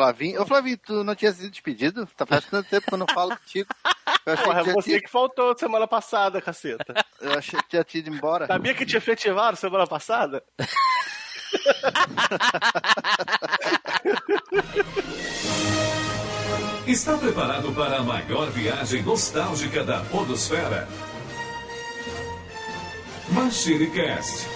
Flavinho. Ô, Flavinho, tu não tinha sido despedido? Tá faz tanto tempo que eu não falo contigo. Eu achei Porra, que é tinha você tido- que faltou semana passada, caceta. Eu achei que tinha tido embora. Sabia que te efetivaram semana passada? Está preparado para a maior viagem nostálgica da Podosfera? MachineCast.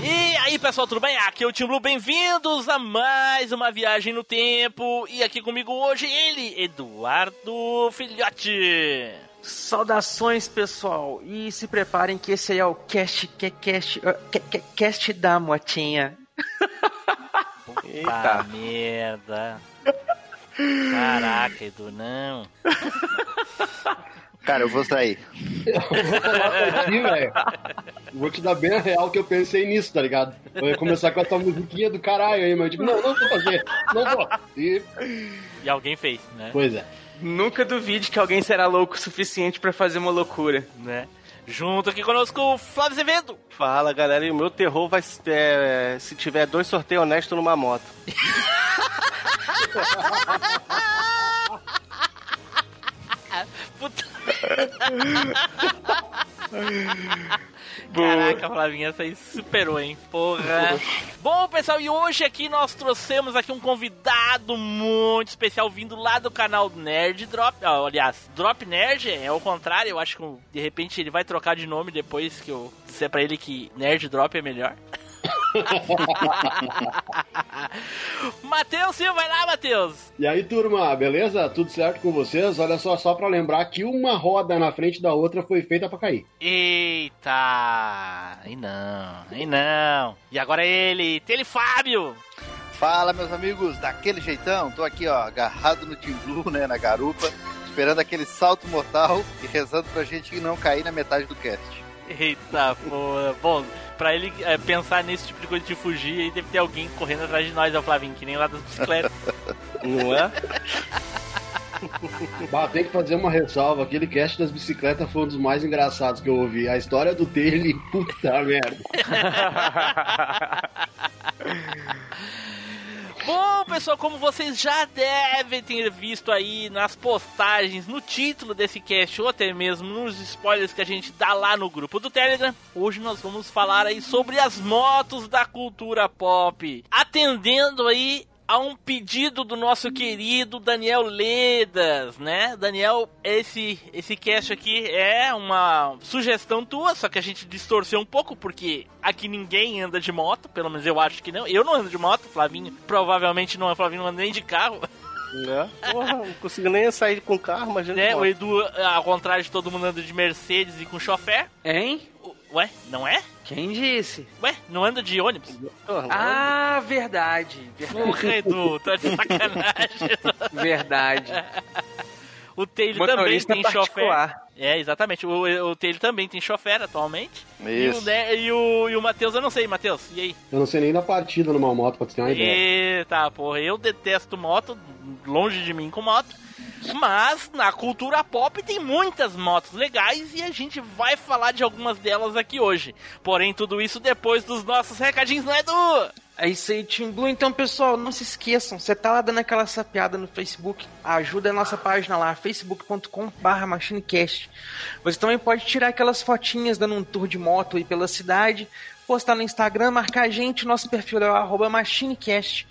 E aí, pessoal, tudo bem? Aqui é o Tim Blue, bem-vindos a mais uma viagem no tempo. E aqui comigo hoje ele, Eduardo Filhote. Saudações, pessoal. E se preparem que esse aí é o cast, que, cast, uh, que, que, cast da motinha. Tá merda. Caraca, Edu, não. Cara, eu vou sair. aqui, velho. Vou te dar bem a real que eu pensei nisso, tá ligado? Eu ia começar com a tua musiquinha do caralho aí, mas eu digo, não, não vou fazer, não vou. E, E alguém fez, né? pois é. Nunca duvide que alguém será louco o suficiente pra fazer uma loucura. né? Junto aqui conosco o Flávio Azevedo. Fala, galera, e o meu terror vai ser é, se tiver dois sorteios honestos numa moto. Puta. Caraca, Flavinha, essa aí superou, hein? Porra. Bom, pessoal, e hoje aqui nós trouxemos aqui um convidado muito especial vindo lá do canal Nerd Drop. Ah, aliás, Drop Nerd é o contrário. Eu acho que de repente ele vai trocar de nome depois que eu disser pra ele que Nerd Drop é melhor. Matheus Silva, vai lá, Matheus. E aí, turma, beleza? Tudo certo com vocês? Olha só, só pra lembrar que uma roda na frente da outra foi feita pra cair. Eita! Aí não, aí não. E agora ele, Tele Fábio. Fala, meus amigos, daquele jeitão. Tô aqui, ó, agarrado no Team Blue, né, na garupa, esperando aquele salto mortal e rezando pra gente não cair na metade do cast. Eita, porra. Bom, pra ele é, pensar nesse tipo de coisa de fugir, aí deve ter alguém correndo atrás de nós, ó, Flavinho, que nem lá das bicicletas. Não é? Bah, tem que fazer uma ressalva. Aquele cast das bicicletas foi um dos mais engraçados que eu ouvi. A história do dele, puta merda. Bom, pessoal, como vocês já devem ter visto aí nas postagens, no título desse cast, ou até mesmo nos spoilers que a gente dá lá no grupo do Telegram, hoje nós vamos falar aí sobre as motos da cultura pop. Atendendo aí a um pedido do nosso querido Daniel Ledas, né? Daniel, esse esse cast aqui é uma sugestão tua, só que a gente distorceu um pouco porque aqui ninguém anda de moto, pelo menos eu acho que não. Eu não ando de moto, Flavinho provavelmente não, Flavinho não anda nem de carro, Né? Porra, não consigo nem sair com carro, mas né? O Edu, ao contrário de todo mundo anda de Mercedes e com chofer. Hein? Ué, não é? Quem disse? Ué, não anda de ônibus? Ah, verdade. Verdade. Porra, Edu, tá de sacanagem. verdade. O Taylor também tem chofer. É, exatamente. O, o Taylor também tem chofer atualmente. E o, Isso. Ne- e o, e o Matheus, eu não sei, Matheus. E aí? Eu não sei nem da partida numa moto, pra tu ter uma ideia. Eita, porra, eu detesto moto, longe de mim com moto. Mas na cultura pop tem muitas motos legais e a gente vai falar de algumas delas aqui hoje. Porém, tudo isso depois dos nossos recadinhos, não é, Edu? É isso aí, Team Blue. Então, pessoal, não se esqueçam, você tá lá dando aquela sapiada no Facebook, ajuda a nossa página lá, facebook.com.br machinecast. Você também pode tirar aquelas fotinhas dando um tour de moto aí pela cidade, postar no Instagram, marcar a gente, nosso perfil é o arroba machinecast.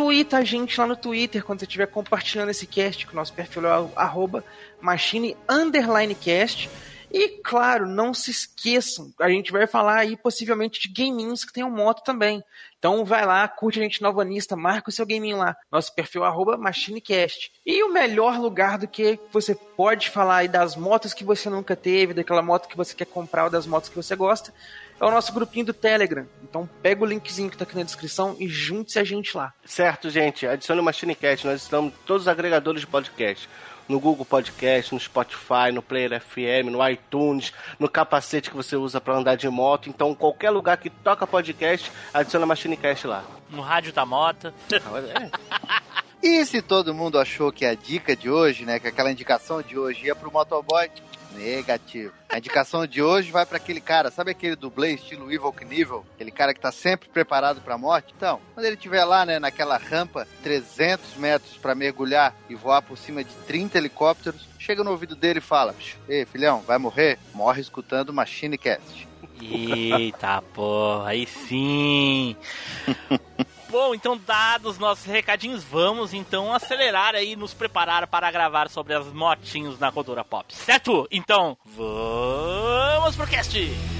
Twitta a gente lá no Twitter quando você estiver compartilhando esse cast, que o nosso perfil é arroba machine underline cast. E claro, não se esqueçam, a gente vai falar aí possivelmente de gaminhos que tenham moto também. Então vai lá, curte a gente novanista, marca o seu gaminho lá. Nosso perfil é arroba machinecast. E o melhor lugar do que você pode falar aí das motos que você nunca teve, daquela moto que você quer comprar ou das motos que você gosta, é o nosso grupinho do Telegram. Então pega o linkzinho que tá aqui na descrição e junte-se a gente lá. Certo, gente. Adicione o MachineCast. Nós estamos todos os agregadores de podcast. No Google Podcast, no Spotify, no Player FM, no iTunes, no capacete que você usa para andar de moto. Então, qualquer lugar que toca podcast, adiciona MachineCast lá. No rádio da moto. E se todo mundo achou que a dica de hoje, né, que aquela indicação de hoje ia pro motoboy, Negativo. A indicação de hoje vai para aquele cara, sabe aquele dublê estilo Evil Knievel? Aquele cara que tá sempre preparado pra morte? Então, quando ele estiver lá, né, naquela rampa, 300 metros para mergulhar e voar por cima de 30 helicópteros, chega no ouvido dele e fala: Ei, filhão, vai morrer? Morre escutando Machine Cast. Eita porra, aí sim. Bom, então dados nossos recadinhos, vamos então acelerar aí, nos preparar para gravar sobre as motinhos na cultura pop, certo? Então, vamos pro cast!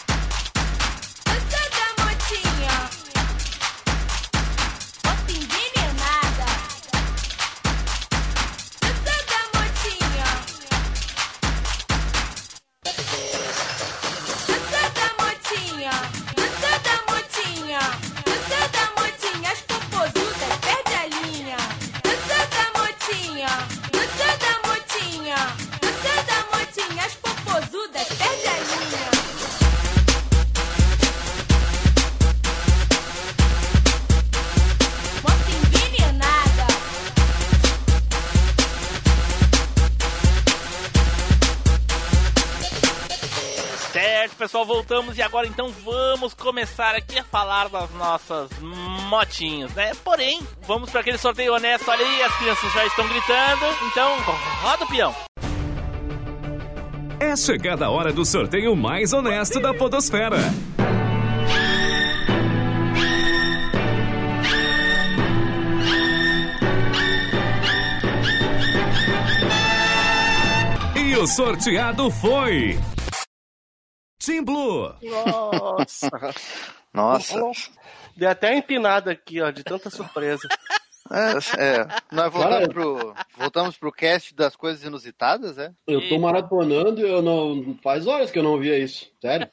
Voltamos e agora então vamos começar aqui a falar das nossas motinhas, né? Porém, vamos para aquele sorteio honesto. Olha aí, as crianças já estão gritando. Então, roda o peão. É chegada a hora do sorteio mais honesto da Podosfera. E o sorteado foi. Team Blue. Nossa. Nossa. Deu até empinada aqui, ó, de tanta surpresa. É, é. Nós voltamos pro, voltamos pro cast das coisas inusitadas, é? Eu tô maratonando e eu não. Faz horas que eu não via isso. Sério.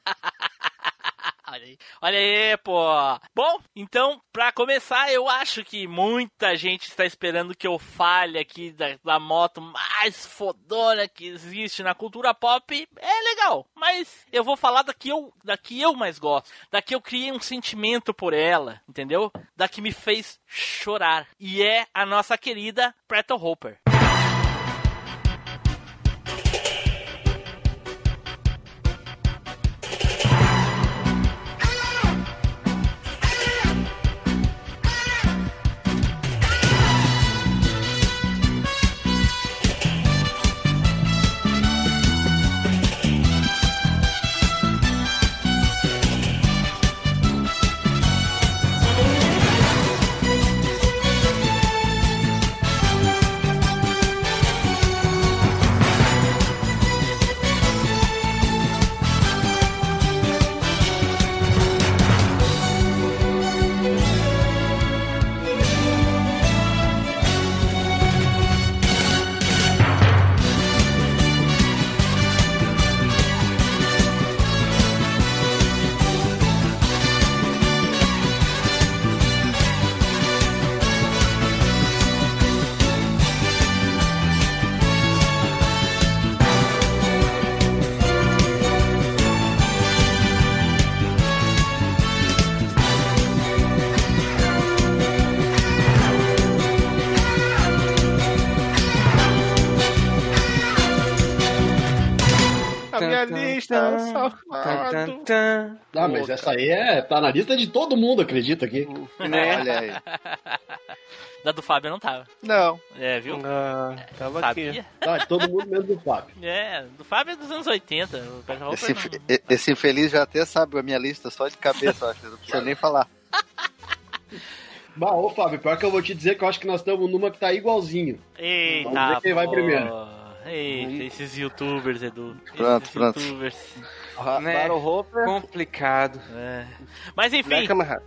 Olha aí. Olha aí, pô. Bom, então, pra começar, eu acho que muita gente está esperando que eu fale aqui da, da moto mais fodona que existe na cultura pop. É legal, mas eu vou falar da que eu, da que eu mais gosto. Da que eu criei um sentimento por ela, entendeu? Da que me fez chorar. E é a nossa querida Preto Hopper. Lista, Tan, safado. tan. Ah, mas essa aí é. Tá na lista de todo mundo, acredita aqui. Olha aí. Da do Fábio não tava. Não. É, viu? Ah, tava aqui. Tá, de todo mundo menos do Fábio. É, do Fábio é dos anos 80. O Peter Hopper Esse, não- esse infeliz já até sabe a minha lista só de cabeça, eu acho. Não precisa nem falar. Bah, ô Fábio, pior que eu vou te dizer que eu acho que nós estamos numa que tá igualzinho. Eita, Vamos ver quem vai primeiro. Eita, esses youtubers, Edu. Pronto, esses pronto. youtubers. Né? Hopper. Complicado. É. Mas enfim, Black Hammer.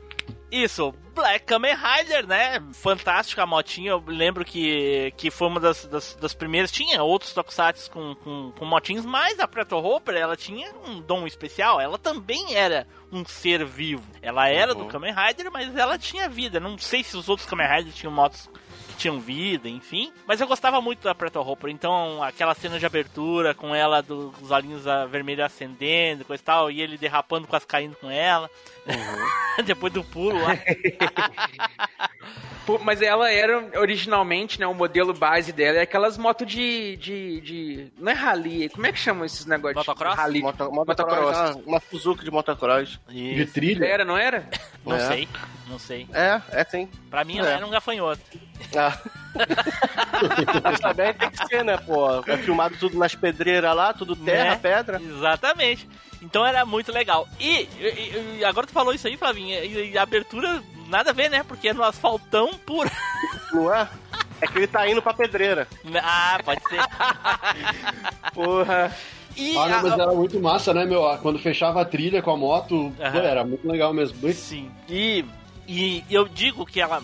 Isso, Black Kamen Rider, né? Fantástica a motinha. Eu lembro que, que foi uma das, das, das primeiras. Tinha outros tokusatsu com, com, com motinhos, mas a Preto Hopper, ela tinha um dom especial. Ela também era um ser vivo. Ela era do Kamen Rider, mas ela tinha vida. Não sei se os outros Kamen Riders tinham motos tinham vida, enfim. Mas eu gostava muito da Preto Hopper. Então, aquela cena de abertura com ela, dos olhinhos vermelhos acendendo, coisa e tal, e ele derrapando, quase caindo com ela. Depois do pulo lá. Mas ela era originalmente, né? O modelo base dela é aquelas motos de, de, de. Não é rally, como é que chamam esses negócios? Motocross? Rally. Moto, Motocross. motocross. Uma, uma Suzuki de motocross. De trilha. Era, não era? Não É. sei, não sei. É, é sim. Pra mim, ela É. era um gafanhoto. Ah. Mas também tem que ser, né, pô? É filmado tudo nas pedreiras lá, tudo terra, Né? pedra. Exatamente. Então era muito legal. E, e- e agora tu falou isso aí, Flavinha, e, e a abertura nada a ver, né? Porque é no asfaltão puro. Não é? É que ele tá indo pra pedreira. ah, pode ser. Porra. E Ah, não, a- mas era muito massa, né, meu? Quando fechava a trilha com a moto, pô, Aham. era muito legal mesmo. Sim. E, e eu digo que ela,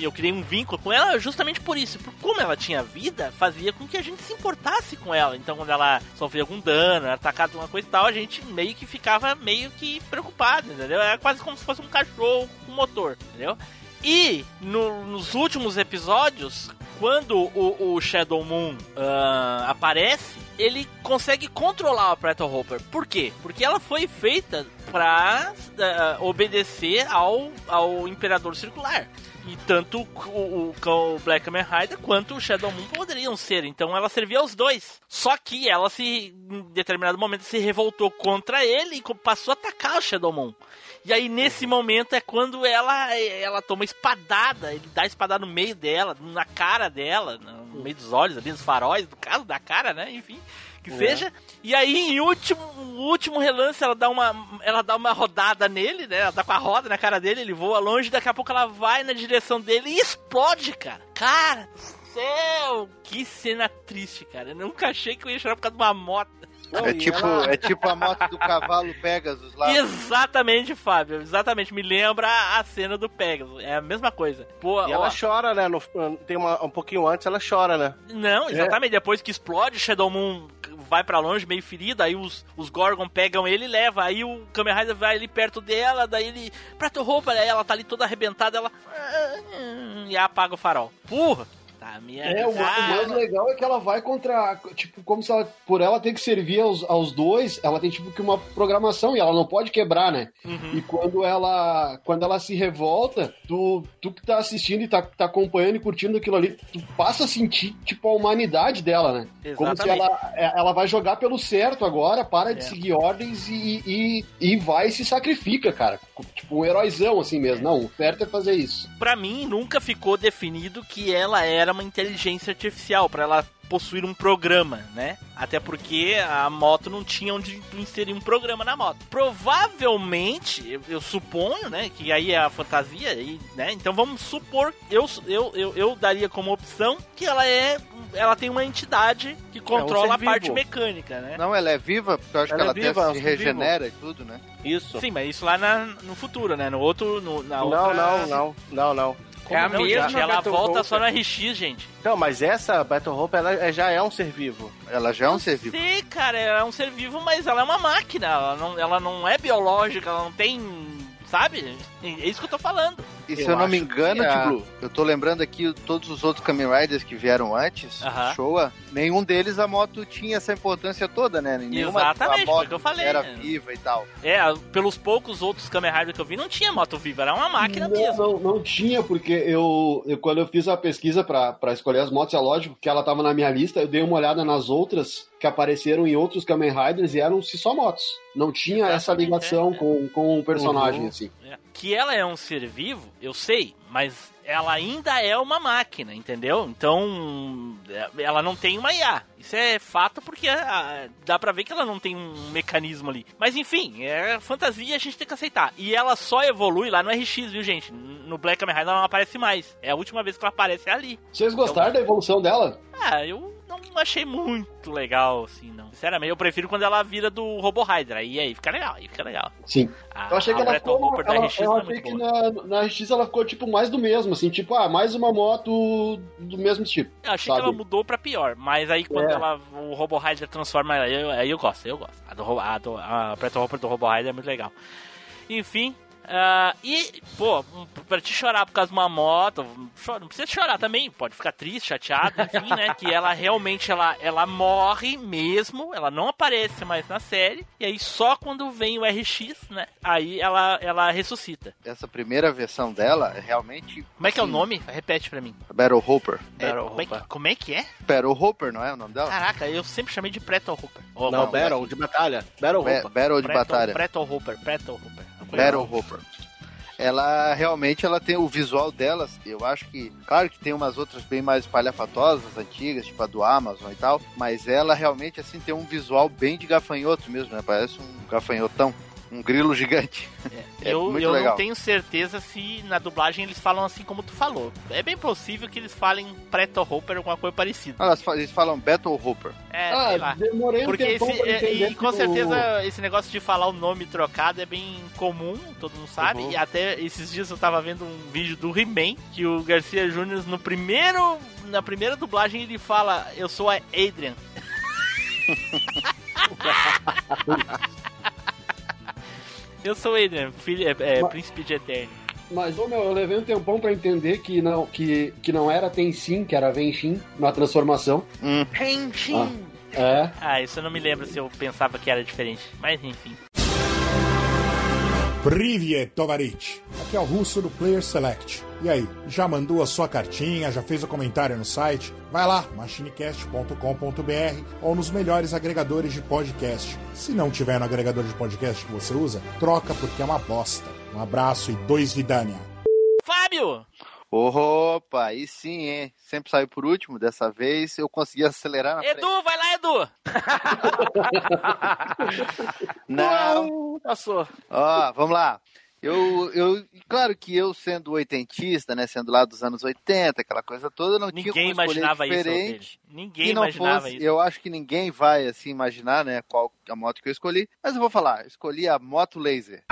eu criei um vínculo com ela justamente por isso. Por como ela tinha vida, fazia com que a gente se importasse com ela. Então, quando ela sofria algum dano, era atacada por uma coisa e tal, a gente meio que ficava meio que preocupado, entendeu? Era quase como se fosse um cachorro com motor, entendeu? E no- nos últimos episódios, quando o, o Shadow Moon ah, aparece, ele consegue controlar a Preto Hopper. Por quê? Porque ela foi feita pra ah, obedecer ao, ao Imperador Circular. E tanto o, o, o Black Kamen Rider quanto o Shadow Moon poderiam ser. Então ela servia aos dois. Só que ela se, em determinado momento, se revoltou contra ele e passou a atacar o Shadow Moon. E aí, nesse momento, é quando ela, ela toma espadada. Ele dá a espadada no meio dela, na cara dela, no meio dos olhos, ali, nos faróis, no caso da cara, né? Enfim, que seja. E aí, em último, último relance, ela dá, uma, ela dá uma rodada nele, né? Ela dá com a roda na cara dele, ele voa longe, daqui a pouco ela vai na direção dele e explode, cara. Cara do céu! Que cena triste, cara. Eu nunca achei que eu ia chorar por causa de uma moto. É tipo, é tipo a moto do cavalo Pegasus lá. Exatamente, Fábio. Exatamente. Me lembra a cena do Pegasus. É a mesma coisa. Pô, E ó, ela chora, né? No- tem uma, um pouquinho antes, ela chora, né? Não, exatamente. Depois que explode, Shadow Moon vai pra longe, meio ferido, aí os, os Gorgon pegam ele e leva. Aí o Kamen Rider vai ali perto dela, daí ele. Prato roupa, aí ela tá ali toda arrebentada, ela. E apaga o farol. Porra! Tá, minha. É, o, o mais legal é que ela vai contra. Tipo, como se ela. Por ela ter que servir aos, aos dois, ela tem tipo que uma programação e ela não pode quebrar, né? Uhum. E quando ela. Quando ela se revolta, tu, tu que tá assistindo e tá, tá acompanhando e curtindo aquilo ali, tu passa a sentir, tipo, a humanidade dela, né? Como se Exatamente. ela, é, ela vai jogar pelo certo agora, para de É. seguir ordens e, e, e vai e se sacrifica, cara. Tipo, um heróizão assim mesmo. Não, o certo é fazer isso. Pra mim, nunca ficou definido que ela era uma inteligência artificial, pra ela possuir um programa, né? Até porque a moto não tinha onde tu inserir um programa na moto. Provavelmente, eu, eu suponho, né, que aí é a fantasia, e, né? Então vamos supor, eu, eu, eu, eu daria como opção que ela é, ela tem uma entidade que controla a ser parte mecânica, né? Não, ela é viva, porque eu acho Ela que é ela viva, até é se ser vivo. regenera e tudo, né? Isso. Sim, mas isso lá na, no futuro, né? No outro, no, na Não, outra... não, não, não, não. Como É a não, mesma gente? Ela Battle volta Roper. só no RX, gente. Então, mas essa Battle Hope, ela é- já é um ser vivo. Ela já é um ser vivo. Sim, cara, ela é um ser vivo, mas ela é uma máquina. Ela não, ela não é biológica, ela não tem. Sabe? É isso que eu tô falando. E se Eu eu, não me engano, que a- Blue, eu tô lembrando aqui todos os outros Kamen Riders que vieram antes, Aham. Showa, nenhum deles a moto tinha essa importância toda, né? Nenhuma Exatamente, a foi o moto que eu falei, era né? viva e tal. É, pelos poucos outros Kamen Rider que eu vi, não tinha moto viva, era uma máquina não, mesmo. Não, não tinha, porque eu, eu- quando eu fiz a pesquisa pra pra escolher as motos, é lógico que ela tava na minha lista, eu dei uma olhada nas outras que apareceram em outros Kamen Riders e eram-se só motos. Não tinha essa Exatamente, ligação é, é. com, com o personagem, Uhum. assim. É. Que ela é um ser vivo, eu sei, mas ela ainda é uma máquina, entendeu? Então, é, ela não tem uma IA. Isso é fato porque ah, dá pra ver que ela não tem um mecanismo ali. Mas enfim, é fantasia a gente tem que aceitar. E ela só evolui lá no RX, viu, gente? No Black Kamen Rider ela não aparece mais. É a última vez que ela aparece ali. Vocês gostaram da evolução dela? Ah, eu não não achei muito legal, assim, não. Sinceramente, eu prefiro quando ela vira do Robo Rider. Aí, aí fica legal, aí fica legal. Sim. A, Eu achei que ela ficou. Hooper da Ela, RX eu é achei muito que boa. na, na RX ela ficou tipo mais do mesmo, assim, tipo, ah, mais uma moto do mesmo tipo. Eu achei sabe? que ela mudou pra pior, mas aí quando É. ela, o Robo Rider transforma ela, aí eu, eu gosto, eu gosto. A, do, a, do, a Breton Hooper do Robo Rider é muito legal. Enfim, ah, e, pô, pra te chorar por causa de uma moto, não precisa chorar também, pode ficar triste, chateado, enfim, né? Que ela realmente, ela, ela morre mesmo, ela não aparece mais na série, e aí só quando vem o RX, né? Aí ela, ela ressuscita. Essa primeira versão dela é realmente. Como é que é o sim, nome? Repete pra mim. Battle Hopper. É, Battle como, é que, Hooper. como é que é? Battle Hopper, não é o nome dela? Caraca, eu sempre chamei de Preto Hooper. Ô, Não, vamos, Battle, de batalha. Battle Ba- Hooper. Battle de Preto- batalha. Preto Hooper, Preto Hooper. Battle Hopper. Ela realmente ela tem o visual delas, eu acho que, claro que tem umas outras bem mais espalhafatosas, antigas, tipo a do Amazon e tal, mas ela realmente assim tem um visual bem de gafanhoto mesmo, né? Parece um gafanhotão, um grilo gigante. É eu muito eu legal. não tenho certeza se na dublagem eles falam assim como tu falou. É bem possível que eles falem Preto Hooper ou alguma coisa parecida. Fa- Eles falam Battle Hopper. É, ah, sei lá. demorei um Porque tempão esse, pra é, entender e com certeza esse negócio de falar o nome trocado é bem comum, todo mundo sabe. Uhum. E até esses dias eu tava vendo um vídeo do He-Man que o Garcia Júnior no primeiro na primeira dublagem ele fala eu sou a Adrian. eu sou Adrian, filho, é, é, Mas- príncipe de Eterno. o- Mas, ô meu, eu levei um tempão pra entender que não, que, que não era Tenshin, que era Venshin na transformação. Henshin! É. Ah, isso eu não me lembro se eu pensava que era diferente. Mas enfim. Privyet Tovarich. Aqui é o russo do Player Select. E aí, já mandou a sua cartinha, já fez o comentário no site? Vai lá, machinecast.com.br ou nos melhores agregadores de podcast. Se não tiver no agregador de podcast que você usa, troca porque é uma bosta. Um abraço e dois vidania. Fábio! Opa, aí sim, hein? Sempre saiu por último, dessa vez eu consegui acelerar na frente. Edu, vai lá, Edu! Não, Passou. Ó, vamos lá. Eu, eu, claro que eu sendo oitentista, né, sendo lá dos anos 80, aquela coisa toda, não tinha Ninguém como escolher imaginava isso, diferente. Otelho. Ninguém imaginava fosse, isso. eu acho que ninguém vai assim imaginar, né, qual a moto que eu escolhi, mas eu vou falar, escolhi a moto laser.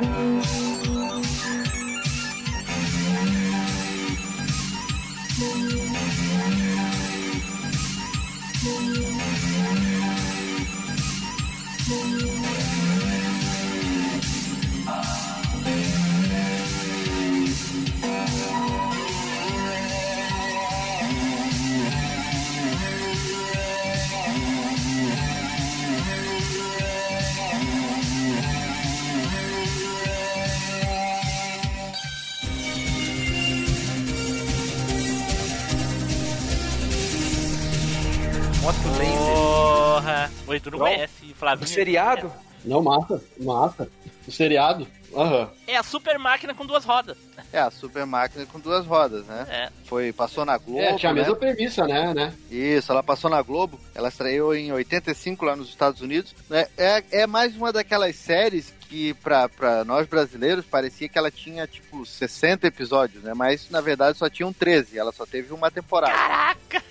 Moto laser. Porra! O Edu não Não. conhece, Flavinho. O seriado? Não, massa, massa. O seriado? Aham. É a super máquina com duas rodas. É a super máquina com duas rodas, né? É. Foi passou na Globo, É, tinha a né? mesma premissa, né? né? Isso, ela passou na Globo, ela estreou em 85 lá nos Estados Unidos. né? É, é mais uma daquelas séries que pra, pra nós brasileiros parecia que ela tinha tipo 60 episódios, né? Mas na verdade só tinham 13, ela só teve uma temporada. Caraca!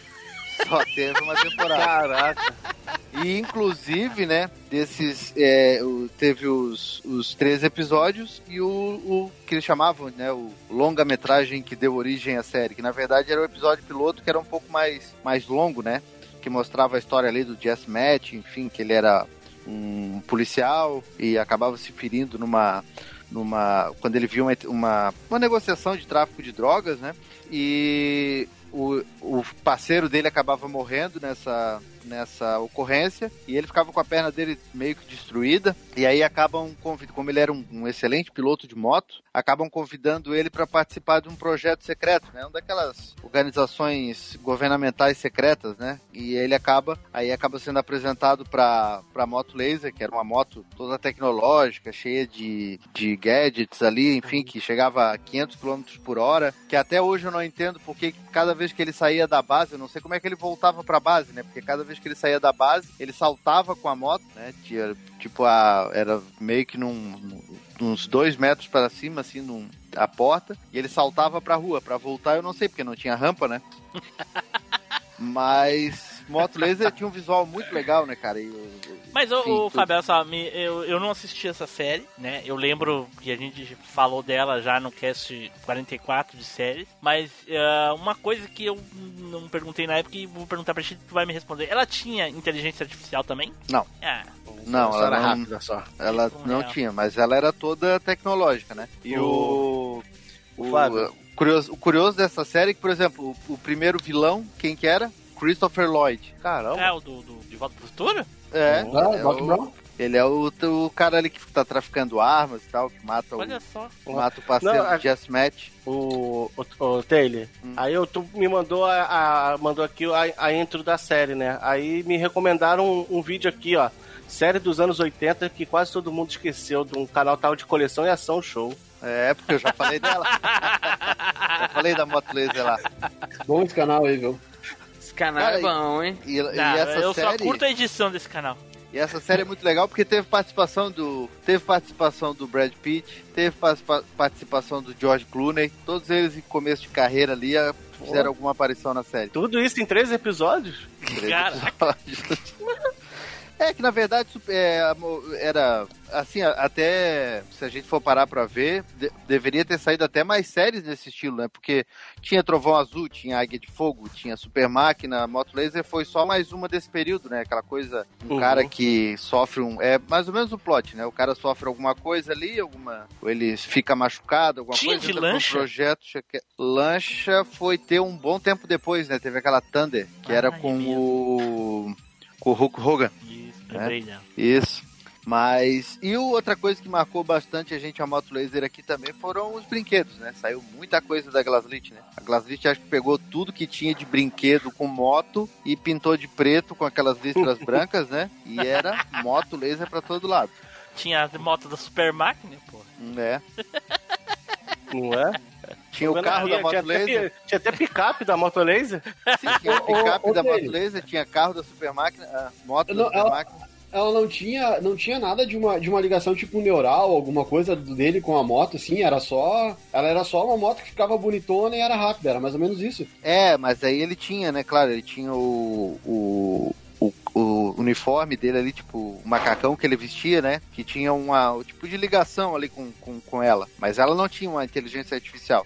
Só teve uma temporada. Caraca. E inclusive, né, desses. é, teve os, os três episódios e o, o que eles chamavam, né, o longa-metragem que deu origem à série, que na verdade era o episódio piloto que era um pouco mais, mais longo, né? Que mostrava a história ali do Jess Matt, enfim, que ele era um policial e acabava se ferindo numa. numa quando ele viu uma, uma, uma negociação de tráfico de drogas, né? E o, o parceiro dele acabava morrendo nessa, nessa ocorrência e ele ficava com a perna dele meio que destruída. E aí acabam convidando, como ele era um, um excelente piloto de moto, acabam convidando ele para participar de um projeto secreto, né? Uma daquelas organizações governamentais secretas, né? E ele acaba, aí acaba sendo apresentado para a moto laser, que era uma moto toda tecnológica, cheia de, de gadgets ali, enfim, que chegava a 500 km por hora, que até hoje eu não entendo porque cada vez que ele saía da base, eu não sei como é que ele voltava para a base, né? Porque cada vez que ele saía da base, ele saltava com a moto, né? Tinha, tipo, a, era meio que num, uns dois metros para cima, assim, num, a porta, e ele saltava pra rua. Pra voltar, eu não sei, porque não tinha rampa, né? Mas Moto Laser tinha um visual muito legal, né, cara? E, Mas, tudo. Fábio, olha só, me- eu, eu não assisti essa série, né? Eu lembro que a gente falou dela já no cast 44 de séries, mas ah, uma coisa que eu não perguntei na época e vou perguntar pra ti, tu vai me responder. Ela tinha inteligência artificial também? Não. Ah, Não, ela era rápida só. ela Um não real. tinha, mas ela era toda tecnológica, né? E o. O Fábio. o curioso, o curioso dessa série é que, por exemplo, o, o primeiro vilão, quem que era? Christopher Lloyd. Caramba. é o do, do De Volta pro Futuro? É, Ah, é Doc o- Brown? ele é o, o cara ali que tá traficando armas e tal, que mata o, Olha só. mata o parceiro Não, a- do Jess Match. O, o, o Taylor, Hum. aí eu, tu me mandou a, a- mandou aqui a, a intro da série, né? Aí me recomendaram um, um vídeo aqui, ó. Série dos anos 80 que quase todo mundo esqueceu de um canal tal de coleção e ação show. É, porque eu já falei dela. já falei da Moto Laser lá. Bom esse canal aí, viu? Esse canal Cara, é bom, hein? E, e Não, essa eu só série. curto a edição desse canal. E essa série é muito legal porque teve participação do. Teve participação do Brad Pitt, teve participa- participação do George Clooney. Todos eles em começo de carreira ali ah, fizeram alguma aparição na série. Tudo isso em três episódios? Caraca. É que na verdade é, era assim, até se a gente for parar pra ver, de- deveria ter saído até mais séries desse estilo, né? Porque tinha Trovão Azul, tinha Águia de Fogo, tinha Super Máquina, Moto Laser foi só mais uma desse período, né? Aquela coisa, um Uhum. cara que sofre um. É mais ou menos o plot, né? O cara sofre alguma coisa ali, alguma. Ou ele fica machucado, alguma Tinha coisa. de pra um lancha? projeto. cheque- Lancha foi ter um bom tempo depois, né? Teve aquela Thunder, que Ah, era com o. com o Hulk Hogan. Isso, lembrei dela. Isso. Mas. E outra coisa que marcou bastante a gente, a Moto Laser aqui também, foram os brinquedos, né? Saiu muita coisa da Glaslit, né? A Glaslit acho que pegou tudo que tinha de brinquedo com moto e pintou de preto com aquelas listras brancas, né? E era moto laser pra todo lado. Tinha a moto da Super Máquina, pô. É. Não é? Tinha o carro da Moto Laser. tinha até picape da Moto Laser. Sim, tinha picape da Moto. Laser, tinha carro da Super Máquina, ah, moto da Super ela- Máquina. Ela não tinha, não tinha nada de uma, de uma ligação tipo neural, alguma coisa dele com a moto, assim, era só. Ela era só uma moto que ficava bonitona e era rápida, era mais ou menos isso. É, mas aí ele tinha, né? Claro, ele tinha o, o, o, o uniforme dele ali, tipo, o macacão que ele vestia, né? Que tinha uma, o tipo de ligação ali com, com, com ela. Mas ela não tinha uma inteligência artificial.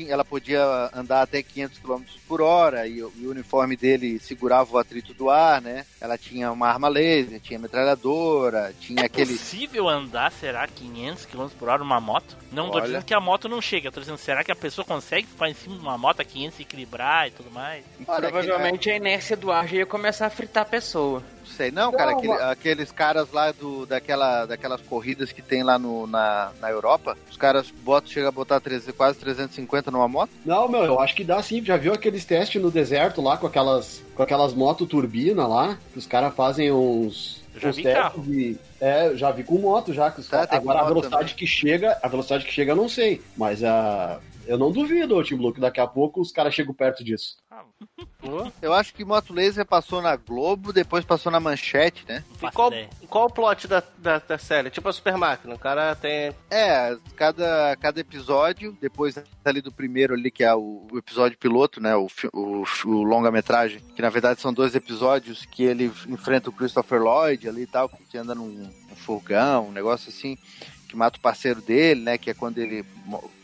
Tinha- Ela podia andar até 500 km por hora e, o- e o uniforme dele segurava o atrito do ar, né? Ela tinha uma arma laser, tinha metralhadora, tinha É aquele. possível andar, será, 500 km por hora numa moto? Não tô Olha. dizendo que a moto não chega, eu tô dizendo, será que a pessoa consegue ficar em cima de uma moto a 500 e equilibrar e tudo mais? Olha, Provavelmente a inércia do ar já ia começar a fritar a pessoa. Não sei, não, cara, aquele- aqueles caras lá do, daquela, daquelas corridas que tem lá no, na, na Europa, os caras botam, chega a botar 13, quase 350 numa moto. Não, meu, eu acho que dá sim. Já viu aqueles testes no deserto lá com aquelas, com aquelas motos turbina lá? Que os caras fazem uns. Eu já vi testes carro. de- É, eu já vi com moto já. Que os Tá, com Agora a moto velocidade também. que chega, a velocidade que chega eu não sei. Mas a. Eu não duvido, Tim Blue, que daqui a pouco os caras chegam perto disso. Eu acho que Moto Laser passou na Globo, depois passou na Manchete, né? Não E qual, qual o plot da, da, da série? Tipo a Super Máquina. O cara tem. É, cada, cada episódio, depois ali do primeiro ali, que é o, o episódio piloto, né? O, o, o longa-metragem, que na verdade são dois episódios que ele enfrenta o Christopher Lloyd ali e tal, que anda num, num furgão, um negócio assim, que mata o parceiro dele, né? Que é quando ele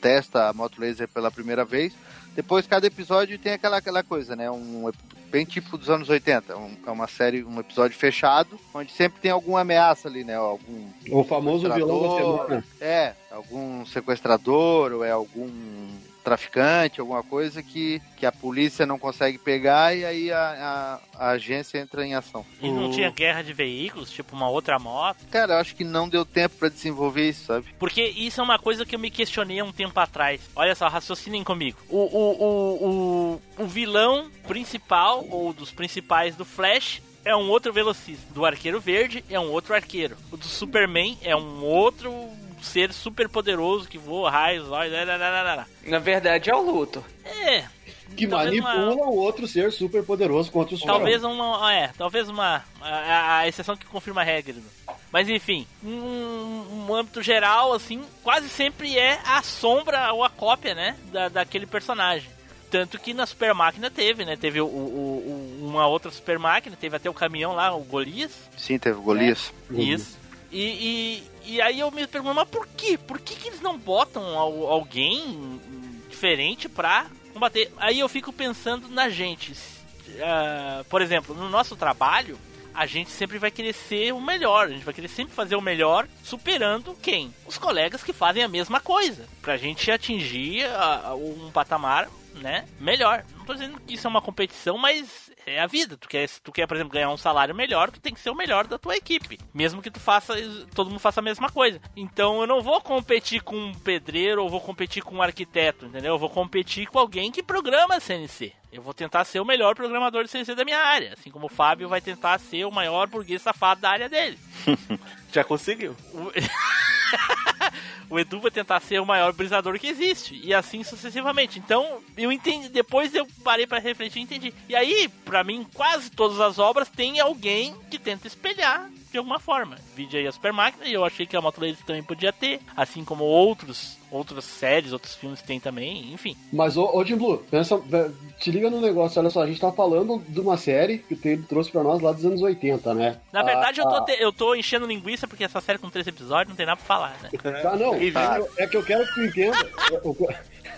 testa a moto laser pela primeira vez. Depois, cada episódio tem aquela, aquela coisa, né? Um, bem tipo dos anos 80. Um- é uma série, um episódio fechado, onde sempre tem alguma ameaça ali, né? Algum O famoso vilão da semana. é, algum sequestrador ou é algum traficante, alguma coisa que, que a polícia não consegue pegar e aí a, a, a agência entra em ação. E não tinha guerra de veículos, tipo uma outra moto? Cara, eu acho que não deu tempo pra desenvolver isso, sabe? Porque isso é uma coisa que eu me questionei há um tempo atrás. Olha só, raciocinem comigo. O, o, o, o, o vilão principal, ou dos principais do Flash, é um outro velocista. Do Arqueiro Verde é um outro arqueiro. O do Superman é um outro ser super poderoso que voa raios, lá, lá, lá, lá, lá. Na verdade é o Luthor. É. Que talvez uma- manipula o outro ser super poderoso contra o super Talvez uma. É, talvez uma. A, a exceção que confirma a regra. Mas enfim, um, um âmbito geral, assim, quase sempre é a sombra ou a cópia, né? Da, daquele personagem. Tanto que na Super Máquina teve, né? Teve o, o- o- uma outra Super Máquina, teve até o caminhão lá, o Golias. Sim, teve o Golias. Isso. E, e, e aí eu me pergunto, mas por quê? Por que, que eles não botam al- alguém diferente pra combater? Aí eu fico pensando na gente. Ah, por exemplo, no nosso trabalho, a gente sempre vai querer ser o melhor. A gente vai querer sempre fazer o melhor, superando quem? Os colegas que fazem a mesma coisa. Pra gente atingir ah, um patamar, né, melhor. Não tô dizendo que isso é uma competição, mas é a vida. Tu quer, se tu quer, por exemplo, ganhar um salário melhor, tu tem que ser o melhor da tua equipe. Mesmo que tu faça, todo mundo faça a mesma coisa. Então eu não vou competir com um pedreiro ou vou competir com um arquiteto, entendeu? Eu vou competir com alguém que programa CNC. Eu vou tentar ser o melhor programador de CNC da minha área. Assim como o Fábio vai tentar ser o maior burguês safado da área dele. Já conseguiu. O... Edu vai tentar ser o maior brisador que existe. E assim sucessivamente. Então, eu entendi. Depois eu parei para refletir e entendi. E aí, pra mim, quase todas as obras tem alguém que tenta espelhar de alguma forma. Vídeo aí a Super Máquina, e eu achei que a Motolaser também podia ter. Assim como outros, outras séries, outros filmes tem também, enfim. Mas, ô, ô Jim Blue, pensa, te liga no negócio, olha só, a gente tá falando de uma série que o Taylor trouxe pra nós lá dos anos 80, né? Na verdade, Ah, eu, tô ah, te- eu tô enchendo linguiça porque essa série com três episódios não tem nada pra falar, né? Tá, não, é, é que eu quero que tu entenda.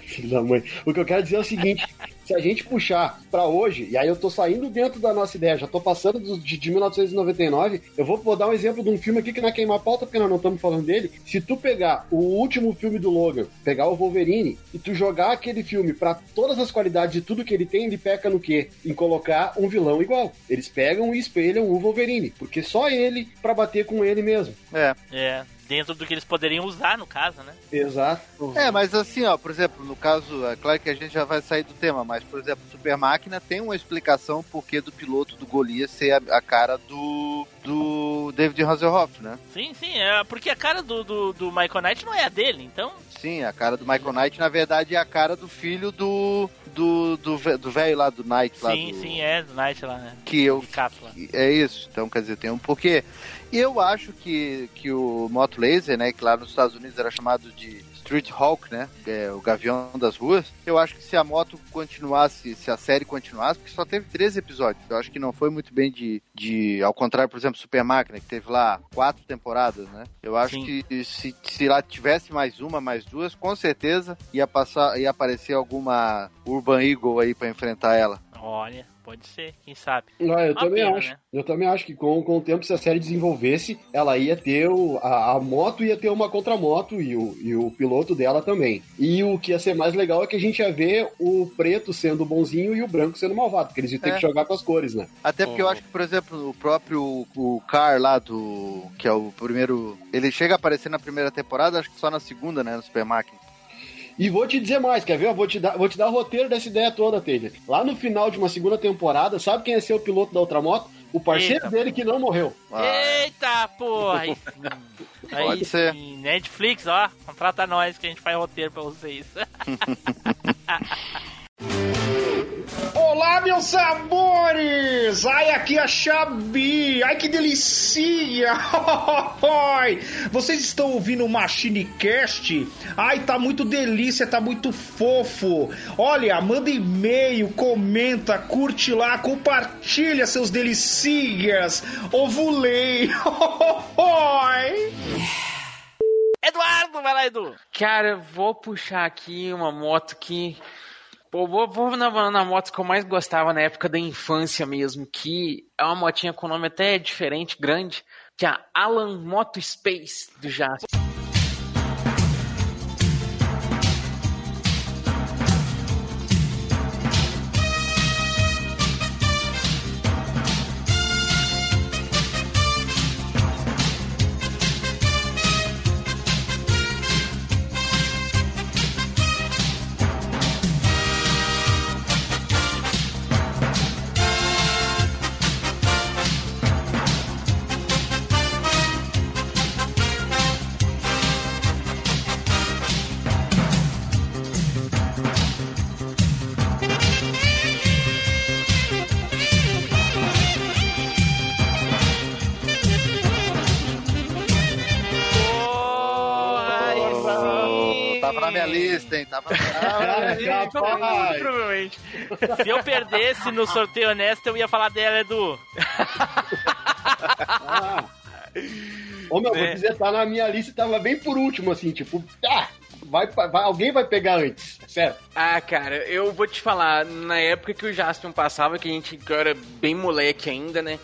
Filho da mãe. O que eu quero dizer é o seguinte: se a gente puxar pra hoje, e aí eu tô saindo dentro da nossa ideia, já tô passando do- de, de 1999, eu vou, vou dar um exemplo de um filme aqui que não é queimar pauta, porque nós não estamos falando dele. Se tu pegar o último filme do Logan, pegar o Wolverine, e tu jogar aquele filme pra todas as qualidades de tudo que ele tem, ele peca no quê? Em colocar um vilão igual. Eles pegam e espelham o Wolverine, porque só ele pra bater com ele mesmo. É. É, dentro do que eles poderiam usar, no caso, né? Exato. É, mas assim, ó, por exemplo, no caso, é claro que a gente já vai sair do tema, mas, por exemplo, Super Máquina tem uma explicação porque do piloto do Golias ser a, a cara do, do David Hasselhoff, né? Sim, sim, é porque a cara do, do, do Michael Knight não é a dele, então. Sim, a cara do Michael Knight, na verdade, é a cara do filho do do do ve- do velho lá, do Knight lá. sim, do, sim, é do Knight lá, né? Que eu... É isso, então quer dizer, tem um porquê. E eu acho que, que o Moto Laser, né, que lá nos Estados Unidos era chamado de Street Hawk, né, é o gavião das ruas, eu acho que se a moto continuasse, se a série continuasse, porque só teve 13 episódios, eu acho que não foi muito bem de, de ao contrário, por exemplo, Super Máquina, que teve lá quatro temporadas, né, eu acho Sim. que se, se lá tivesse mais uma, mais duas, com certeza ia passar, ia aparecer alguma Urban Eagle aí pra enfrentar ela. Olha, pode ser, quem sabe. Ah, eu Uma também pena, acho. né? Eu também acho que com, com o tempo, se a série desenvolvesse, ela ia ter o, a, a moto ia ter uma contramoto e o, e o piloto dela também. E o que ia ser mais legal é que a gente ia ver o preto sendo bonzinho e o branco sendo malvado, porque eles iam ter É. que jogar com as cores, né? Até porque eu acho que, por exemplo, o próprio o Car lá do. que é o primeiro. Ele chega a aparecer na primeira temporada, acho que só na segunda, né? No Super Máquina. E vou te dizer mais, quer ver? Eu vou te dar, vou te dar o roteiro dessa ideia toda, Taylor. Lá no final de uma segunda temporada, sabe quem ia ser o piloto da outra moto? O parceiro Eita. dele que não morreu. Eita, porra! Aí Pode ser. sim. Netflix, ó, contrata nós que a gente faz roteiro pra vocês. Olá, meus sabores! Ai, aqui é a Xabi! Ai, que delícia! Vocês estão ouvindo o Machine Cast? Ai, tá muito delícia, tá muito fofo! Olha, manda e-mail, comenta, curte lá, compartilha seus delicias! Ovulei! Eduardo, vai lá, Edu! Cara, eu vou puxar aqui uma moto que. Pô, vou, vou na, na moto que eu mais gostava na época da infância mesmo, que é uma motinha com nome até diferente, grande, que é a Alan Moto Space do Jasper. Tava na minha lista, hein? Tava Ah, rapaz. Provavelmente. Se eu perdesse no sorteio honesto, eu ia falar dela, Edu. Ah. Ô, meu, vou É. dizer, tá na minha lista e tava bem por último, assim, tipo, ah, vai, vai, alguém vai pegar antes, certo? Ah, cara, eu vou te falar, na época que o Jaspion passava, que a gente era bem moleque ainda, né?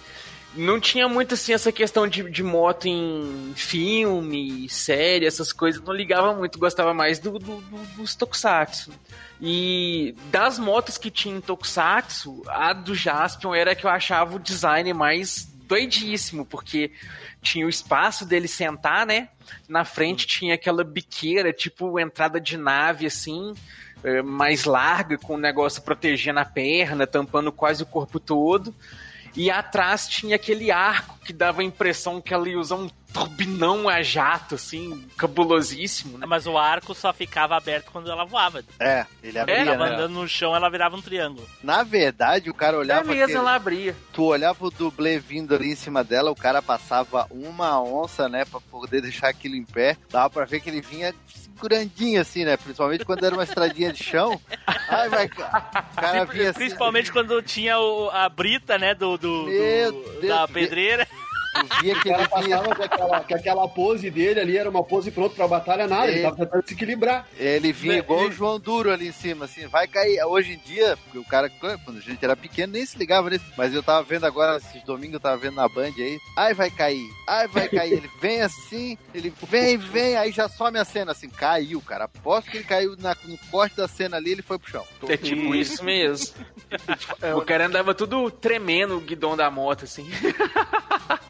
Não tinha muito assim essa questão de, de moto em filme, série, essas coisas, não ligava muito, gostava mais do, do- do- dos Tokusatsu. E das motos que tinha em Tokusatsu, a do Jaspion era que eu achava o design mais doidíssimo, porque tinha o espaço dele sentar, né? Na frente tinha aquela biqueira, tipo entrada de nave, assim, eh, mais larga, com o negócio protegendo a perna, tampando quase o corpo todo. E atrás tinha aquele arco que dava a impressão que ela ia usar um turbinão a jato, assim, cabulosíssimo, né? Mas o arco só ficava aberto quando ela voava. É, ele abria, Ela né? andando no chão, ela virava um triângulo. Na verdade, o cara É olhava mesmo, aquele- ela abria. tu olhava o dublê vindo ali em cima dela, o cara passava uma onça, né, pra poder deixar aquilo em pé. Dava pra ver que ele vinha segurandinho assim, né? Principalmente quando era uma estradinha de chão. Ai, vai, cara. O cara vinha assim. Principalmente quando tinha o- a brita, né, do, do- Meu do- Deus, da pedreira. Tu via que ele vinha. passava com aquela, com aquela pose dele ali, era uma pose pronta pra batalha, nada, ele É. tava tentando se equilibrar. Ele vinha igual o João Duro ali em cima, assim, vai cair. Hoje em dia, porque o cara, quando a gente era pequeno, nem se ligava nisso. Mas eu tava vendo agora, esses domingos, eu tava vendo na Band aí. Ai, vai cair, ai, vai cair. Ele vem assim, ele vem, vem, aí já some a cena, assim, caiu, cara. Aposto que ele caiu na- no corte da cena ali, ele foi pro chão. É tipo isso mesmo. o cara andava tudo tremendo o guidão da moto, assim.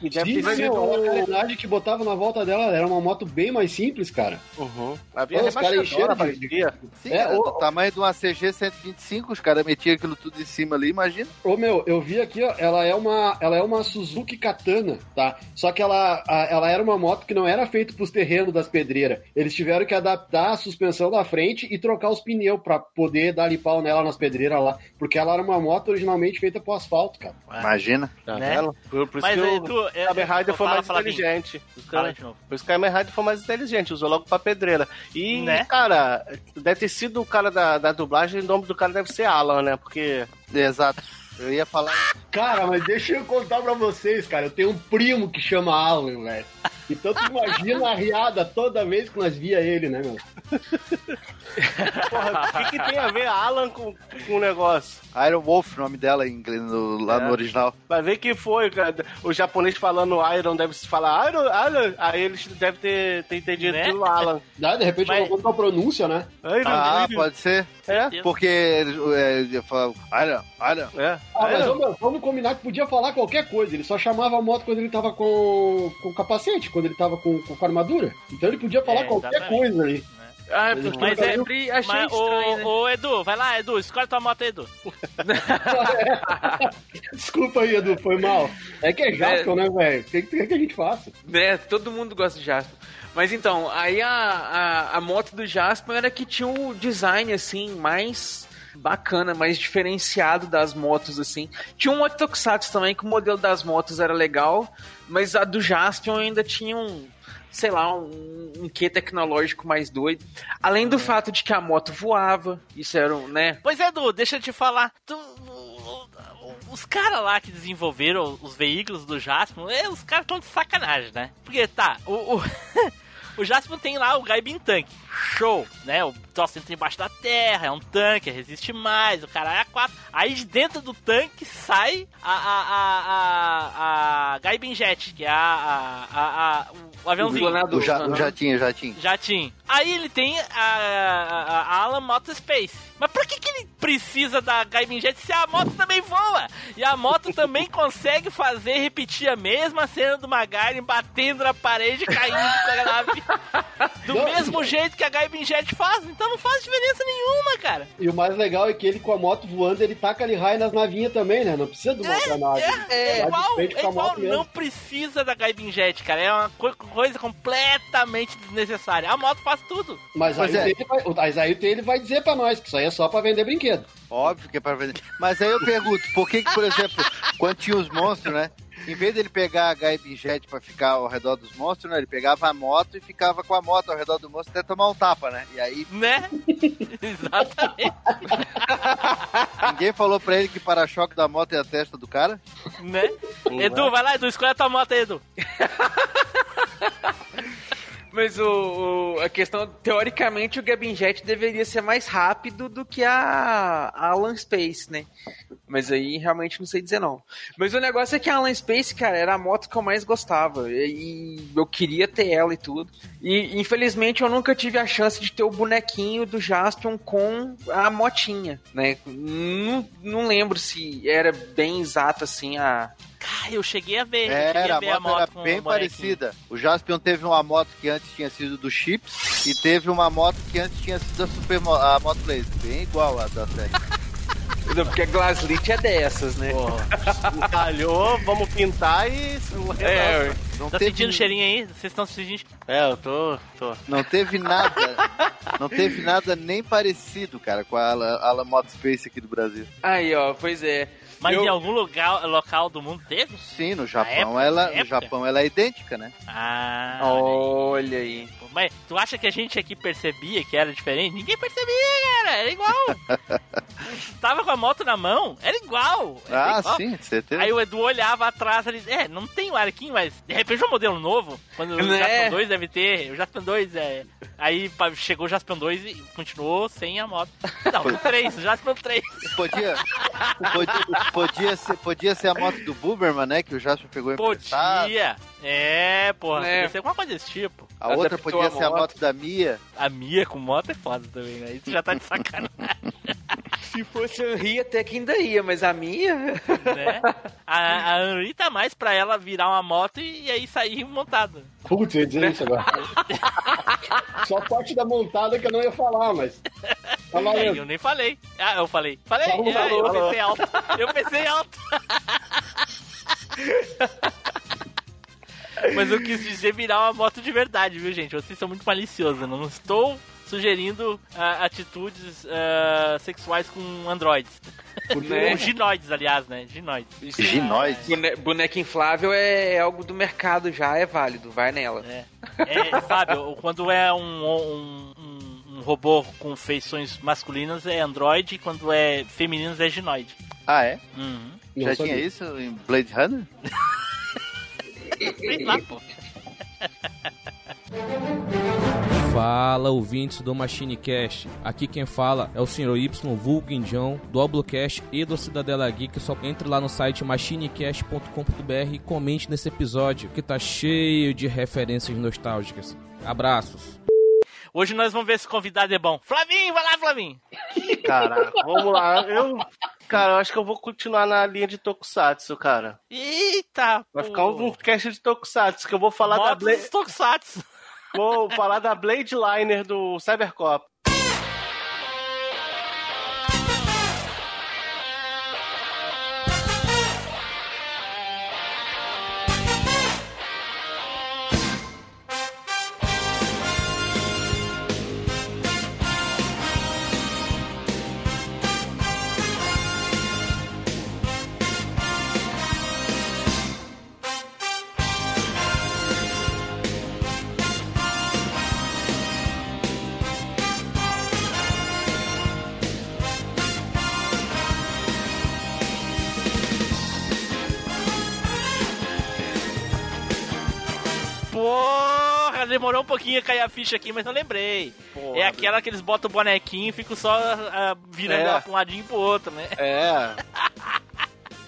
E deve Sim, ter meu, a que botava na volta dela era uma moto bem mais simples, cara. Uhum. Havia os caras encheram de-. Sim, É, cara, o- do tamanho de uma CG 125, os caras metiam aquilo tudo em cima ali, imagina. Ô meu, eu vi aqui, ó, ela é uma, ela é uma Suzuki Katana, tá? Só que ela, a- ela era uma moto que não era feita pros terrenos das pedreiras. Eles tiveram que adaptar a suspensão da frente e trocar os pneus pra poder dar pau nela nas pedreiras lá, porque ela era uma moto originalmente feita pro asfalto, cara. Imagina. Tá Né? Por, por isso Mas que aí, o tu. É- Kamen Rider foi fala, mais fala, inteligente. Fala de novo. Por isso que o Kamen Rider foi mais inteligente, usou logo pra pedreira. E, Né? cara, deve ter sido o cara da, da dublagem, o nome do cara deve ser Alan, né? Porque. Exato. Eu ia falar. Cara, mas deixa eu contar pra vocês, cara. Eu tenho um primo que chama Alan, velho. Então tu imagina a riada toda vez que nós via ele, né, meu? Porra, o que, que tem a ver Alan com, com o negócio? Iron Wolf, o nome dela em inglês, no- lá É. no original. Vai ver que foi, cara. O japonês falando Iron deve se falar Iron, Iron. Aí eles devem ter, ter entendido Né? pelo Alan. Dá, de repente, Mas- uma com a pronúncia, né? Iron, Ah, Iron. pode ser. É? Porque eles é, eu falo, Iron, Iron. É. Ah, mas Iron. meu, vamos combinar que podia falar qualquer coisa. Ele só chamava a moto quando ele tava com, com capacete, quando ele tava com, com armadura. Então ele podia falar É, qualquer exatamente. coisa ali. Ah, porque Mas é- sempre achei Mas, estranho, ô, né? ô, Edu, vai lá, Edu, escolhe tua moto Edu. Desculpa aí, Edu, foi mal. É que é Jasper, né, velho? O que, que, que a gente faça? né? Todo mundo gosta de Jasper. Mas então, aí a, a, a moto do Jasper era que tinha um design, assim, mais bacana, mais diferenciado das motos, assim. Tinha um outro Tokusatsu também, que o modelo das motos era legal, mas a do Jaspion ainda tinha um, sei lá, um, um quê tecnológico mais doido. Além do fato de que a moto voava, isso era, um, né? Pois é, Edu, deixa eu te falar. Tu- os caras lá que desenvolveram os veículos do Jasper, é, os caras estão de sacanagem, né? Porque tá, o. o... O Jasper tem lá o Gaibin Tank. Show, né? O troço entra embaixo da terra, é um tanque, resiste mais, o cara é a quatro. Aí de dentro do tanque sai a, a, a, a, a Gaibin Jet, que é a, a, a, a- o aviãozinho. O, ja, o jatinho, o jatinho. Jatinho. Aí ele tem a, a, a Alan Moto Space. Mas por que, que ele precisa da Gaibin Jet se a moto também voa? E a moto também consegue fazer repetir a mesma cena do Magaren batendo na parede e caindo com a nave. Do mesmo jeito que a Gaibin Jet faz. Então não faz diferença nenhuma, cara. E o mais legal é que ele com a moto voando, ele taca ali raio nas navinhas também, né? Não precisa de uma outra nave. É, Vai de igual, é igual moto mesmo. não precisa da Gaibin Jet, cara. É uma co- coisa completamente desnecessária. A moto faz tudo. Mas aí, é. ele vai, mas aí ele vai dizer pra nós que isso aí é só pra vender brinquedo. Óbvio que é pra vender. Mas aí eu pergunto, por que, que, por exemplo, quando tinha os monstros, né? Em vez dele pegar a Gaibin Jet pra ficar ao redor dos monstros, né, ele pegava a moto e ficava com a moto ao redor do monstro até tomar um tapa, né? E aí Né? Exatamente. ninguém falou pra ele que para-choque da moto é a testa do cara. Né? Edu, vai lá, Edu, escolhe a tua moto aí, Edu. Mas o, o- a questão, teoricamente, o Gabin Jet deveria ser mais rápido do que a, a Alan Space, né? Mas aí realmente não sei dizer não. Mas o negócio é que a Alan Space, cara, era a moto que eu mais gostava. E eu queria ter ela e tudo. E infelizmente eu nunca tive a chance de ter o bonequinho do Jaspion com a motinha, né? Não, não lembro se era bem exato assim a. Ah, eu cheguei a ver. eu cheguei Era, a a ver moto era com bem parecida. O Jaspion teve uma moto que antes tinha sido do Chips e teve uma moto que antes tinha sido a, Super, Mo- a Moto Blaze, bem igual a da série. Não, porque a Glasslit é dessas, né? Calhou, vamos pintar e. É, Não Tá teve, sentindo o cheirinho aí? Vocês estão sentindo? É, eu tô. tô. não teve nada, não teve nada nem parecido, cara, com a Ala, Ala Moto Space aqui do Brasil. Aí, ó, pois é. Mas Eu- em algum lugar, local do mundo teve? Sim, no Japão época, ela, no? Japão ela é idêntica, né? Ah. Olha aí. Pô, Mas tu acha que a gente aqui percebia que era diferente? Ninguém percebia, cara. Era igual. Tava com a moto na mão, era igual. era Ah, igual. sim, certeza. Aí o Edu olhava atrás ali, é, não tem o arquinho, mas de repente é um modelo novo. Quando o Né? Jaspion 2 deve ter, o Jaspion 2 é. Aí chegou o Jaspion 2 e continuou sem a moto. Não, o 3, o Jaspion 3. Podia, podia, podia, ser, podia ser a moto do Buberman, né? Que o Jasper pegou emprestado. Podia. É, porra, É. podia ser alguma coisa desse tipo. A outra podia a ser a moto. da Mia. A Mia com moto é foda também, né? Isso já tá de sacanagem, Se fosse a Henri, até que ainda ia, mas a minha. né? A, a Henri tá mais pra ela virar uma moto e, e aí sair montada. Putz, eu ia dizer isso agora. Só a parte da montada que eu não ia falar, mas. Tá É, eu nem falei. Ah, eu falei. Falei? Falou, É, falou, eu falou. pensei alto. Eu pensei alto. Mas eu quis dizer virar uma moto de verdade, viu, gente? Vocês são muito maliciosos. Eu não estou sugerindo ah, atitudes ah, sexuais com androides. Né? Ou ginoides, aliás, né? Ginoides. Isso- Ginoide. Bone- boneca inflável é algo do mercado já, é válido, vai nela. É, é Fábio, quando é um, um, um- um robô com feições masculinas é androide e quando é femininas é ginoide. Ah, é? Uhum. Já tinha isso em Blade Runner? Sei lá, pô. Fala ouvintes do Machine Cast. Aqui quem fala é o Sr. Y Vulgo Indião, do Oblocast e do Cidadela Geek. Só entre lá no site machinecast.com.br e comente nesse episódio que tá cheio de referências nostálgicas. Abraços. Hoje nós vamos ver se o convidado é bom. Flavinho, vai lá, Flavinho. Caraca, vamos lá. Eu. Cara, eu acho que eu vou continuar na linha de Tokusatsu, cara. Eita, Vai pô. ficar um cast de Tokusatsu, que eu vou falar da Motos Blade. Tokusatsu. Vou falar da Blade Liner do Cybercop. Demorou um pouquinho a cair a ficha aqui, mas não lembrei. Porra, é aquela que eles botam o bonequinho e ficam só ah, virando É. ela pra um ladinho e pro outro, né? É.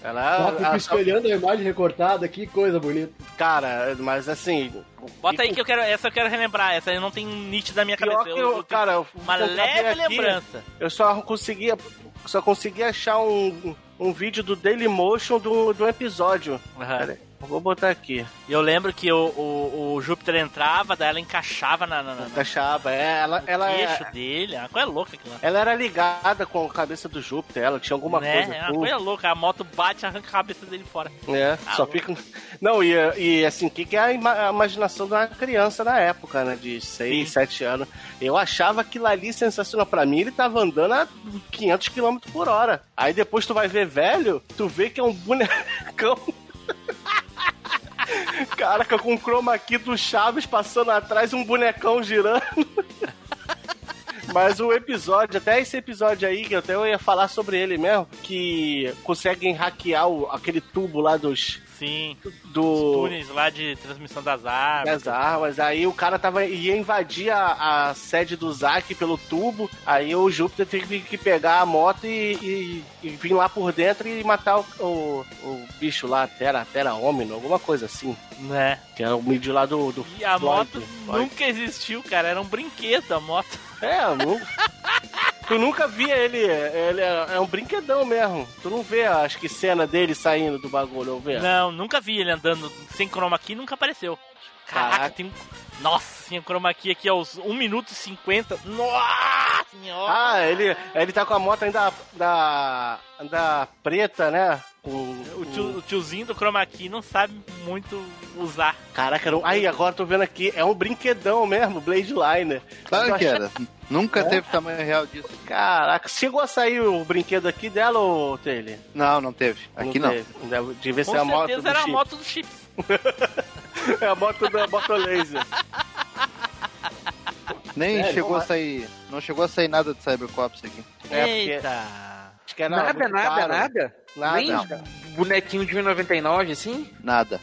Ela. Só fico a- a- espelhando a imagem recortada, que coisa bonita. cara, mas assim. Bota aí que eu quero. Essa eu quero relembrar. Essa eu não tenho nítido da minha Pior cabeça. que Eu- eu, cara, eu uma leve aqui, lembrança. Eu só conseguia, só consegui achar um, um vídeo do Dailymotion do, do episódio. Aham. Vou botar aqui. Eu lembro que o, o, o Júpiter entrava, daí ela encaixava na, na, na, Encaixava, é, ela, ela, queixo é, dele. Ah, coisa louca aquilo ela era ligada com a cabeça do Júpiter, ela tinha alguma né? coisa. É uma coisa louca. A moto bate e arranca a cabeça dele fora. É, Ah, só louco. fica. Não, e, e assim, o que, que é a, ima- a imaginação de uma criança na época, né? De 6, Sim. 7 anos. Eu achava aquilo ali sensacional. Pra mim, ele tava andando a 500 km por hora. Aí depois tu vai ver velho, tu vê que é um bonecão. Caraca, com o chroma key do Chaves passando atrás um bonecão girando. Mas o episódio, até esse episódio aí, que até eu ia falar sobre ele mesmo, que conseguem hackear o- aquele tubo lá dos. Sim. Do. Os túneis lá de transmissão das armas. das armas. Aí o cara tava, ia invadir a, a sede do Zack pelo tubo. Aí o Júpiter teve que pegar a moto e, e- e vir lá por dentro e matar o, o, o bicho lá, Terra, Terra Homino, alguma coisa assim. Né? Que é o mídia lá do. do E a Floyd, moto Floyd. nunca existiu, cara. Era um brinquedo a moto. É, nu... tu nunca via ele. Ele é, é um brinquedão mesmo. Tu não vê, acho que, cena dele saindo do bagulho, não vê? Não, nunca vi ele andando sem chroma key, nunca apareceu. Caraca, Caraca. tem um... Nossa, tinha chroma key aqui aos 1 minuto e 50. Nossa senhora! Ah, ele, ele tá com a moto ainda da, da preta, né? Com, O, tio- o tiozinho do chroma key não sabe muito usar. Caraca, um- aí agora tô vendo aqui, é um brinquedão mesmo, Blade Liner. Claro que era. Nunca teve tamanho real disso. Caraca, chegou a sair o brinquedo aqui dela, ô Taylor? Não, não teve. Aqui não. teve. Deve- Devia Com ser a moto certeza do era a moto do Chip. É a moto da moto laser. Nem Sério? chegou a sair. Não chegou a sair nada de Cybercops aqui. É, porque Eita! acho que era Nada, muito nada, caro. nada. Nada. Nem Não. bonequinho de 1,99 assim? Nada.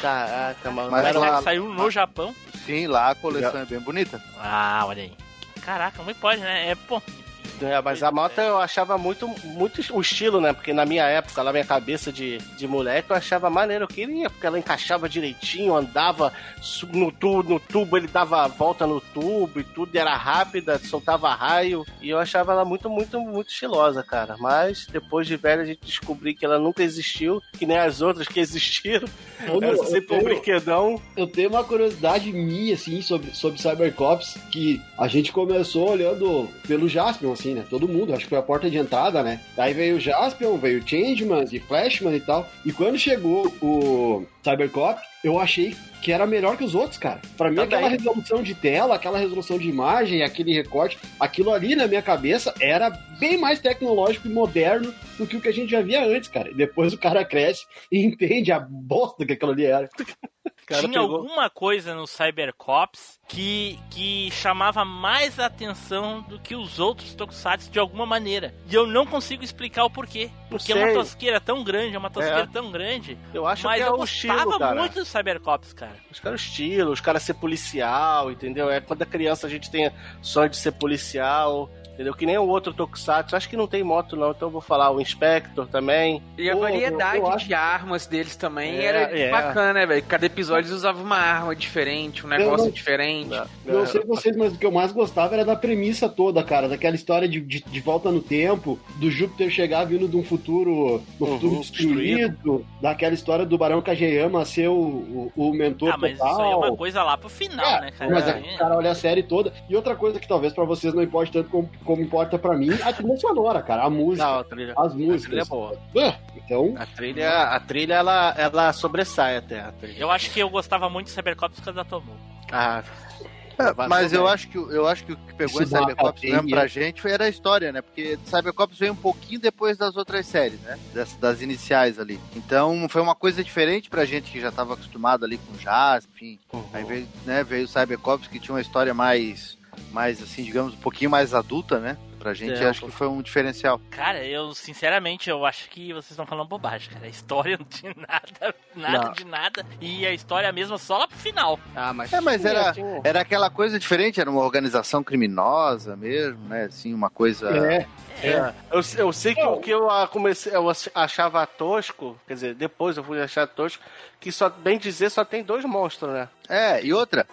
Caraca, mano. Mas Mas lá- será que saiu no Japão? Sim, lá a coleção é bem bonita. Ah, olha aí. Caraca, é que pode, né? É, pô. É, mas a moto eu achava muito, muito o estilo, né? Porque na minha época, na minha cabeça de, de moleque, eu achava maneiro. Eu queria, porque ela encaixava direitinho, andava no tubo, no tubo, ele dava a volta no tubo e tudo, era rápida, soltava raio. E eu achava ela muito, muito, muito estilosa, cara. Mas depois de velha, a gente descobriu que ela nunca existiu, que nem as outras que existiram. Eu sempre um tenho- brinquedão. Eu tenho uma curiosidade minha, assim, sobre, sobre Cybercops, que a gente começou olhando pelo Jaspion, assim, né? Todo mundo, acho que foi a porta de entrada, né? Aí veio o Jaspion, veio o Changeman e Flashman e tal. E quando chegou o Cybercop, eu achei que era melhor que os outros, cara. Pra mim, Também. aquela resolução de tela, aquela resolução de imagem, aquele recorte, aquilo ali na minha cabeça era bem mais tecnológico e moderno do que o que a gente já via antes, cara. E depois o cara cresce e entende a bosta que aquilo ali era. Cara Tinha pegou- alguma coisa no Cybercops que, que chamava mais atenção do que os outros Tokusatsu de alguma maneira. E eu não consigo explicar o porquê. Porque é uma tosqueira tão grande, é uma tosqueira É. tão grande. Eu acho Mas que é eu o gostava estilo, cara. muito do Cybercops, cara. Os caras estilo, os caras ser policial, entendeu? É quando a criança a gente tem sonho de ser policial, entendeu? Que nem o outro Tokusatsu. Acho que não tem moto não, então eu vou falar o Inspector também. E a Pô, variedade eu acho- de armas deles também É, era é. bacana, né, velho? Cada episódio eles usavam uma arma diferente, um negócio não- diferente. Não sei vocês, mas o que eu mais gostava era da premissa toda, cara. Daquela história de, de, de volta no tempo, do Júpiter chegar vindo de um futuro, um Uhum, futuro destruído, daquela história do Barão Kageyama ser o, o, o mentor Ah, mas total. isso aí é uma coisa lá pro final, É, né, cara? Mas É. o cara olha a série toda. E outra coisa que talvez pra vocês não importe tanto como, como importa pra mim, a trilha sonora, cara. A música, Não, a trilha, as a trilha é músicas. boa. É, então, A trilha, a trilha ela, ela sobressai até. A trilha. Eu acho que eu gostava muito de Cybercops por causa da Tomo. Ah, É, mas eu acho que o- eu acho que o que pegou Isso em Cybercops mesmo pra gente foi era a história, né? Porque Cybercops veio um pouquinho depois das outras séries, né? Das, das iniciais ali. Então foi uma coisa diferente pra gente que já tava acostumado ali com Jazz, enfim. Uhum. Aí veio, né, veio o Cybercops que tinha uma história mais, mais assim, digamos, um pouquinho mais adulta, né? Pra gente É, acho que foi um diferencial. Cara, eu, sinceramente, eu acho que vocês estão falando bobagem, cara. A história não tinha nada, nada Não. de nada. E a história mesma só lá pro final. ah, mas É, mas era, tinha. era aquela coisa diferente, era uma organização criminosa mesmo, né? Assim, uma coisa. é. É, eu, eu sei que o que eu comecei, eu ach- achava tosco, quer dizer, depois eu fui achar tosco, que só, bem dizer, só tem dois monstros, né? É, e outra,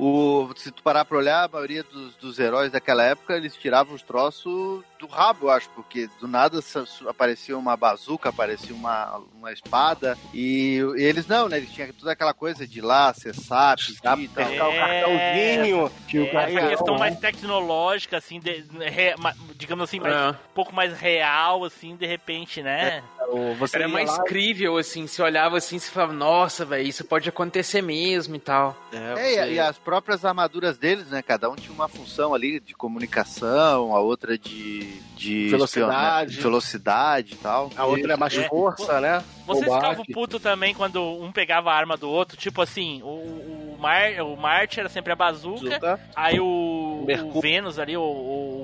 o, se tu parar pra olhar, a maioria dos, dos heróis daquela época, eles tiravam os troços do rabo, eu acho, porque do nada aparecia uma bazuca, aparecia uma, uma espada, e, e eles não, né? Eles tinham toda aquela coisa de ir lá, acessar, pedir e tal. Pegar o cartãozinho. Tinha o É, cara essa questão né? mais tecnológica, assim, de- re- ma- digamos assim, mais- É. um pouco mais real, assim, de repente, né? o- você Era mais lá- crível, assim, você olhava assim e falava, nossa, velho, isso pode acontecer mesmo e tal. É, e- e as próprias armaduras deles, né? Cada um tinha uma função ali de comunicação, a outra de, de Velocidade. espionagem, velocidade e tal. A outra é mais É. força, né? Vocês Combate. ficavam puto também quando um pegava a arma do outro, tipo assim, o, o, Mar, o Marte era sempre a bazuca, Zuka. aí o, o Vênus ali, o, o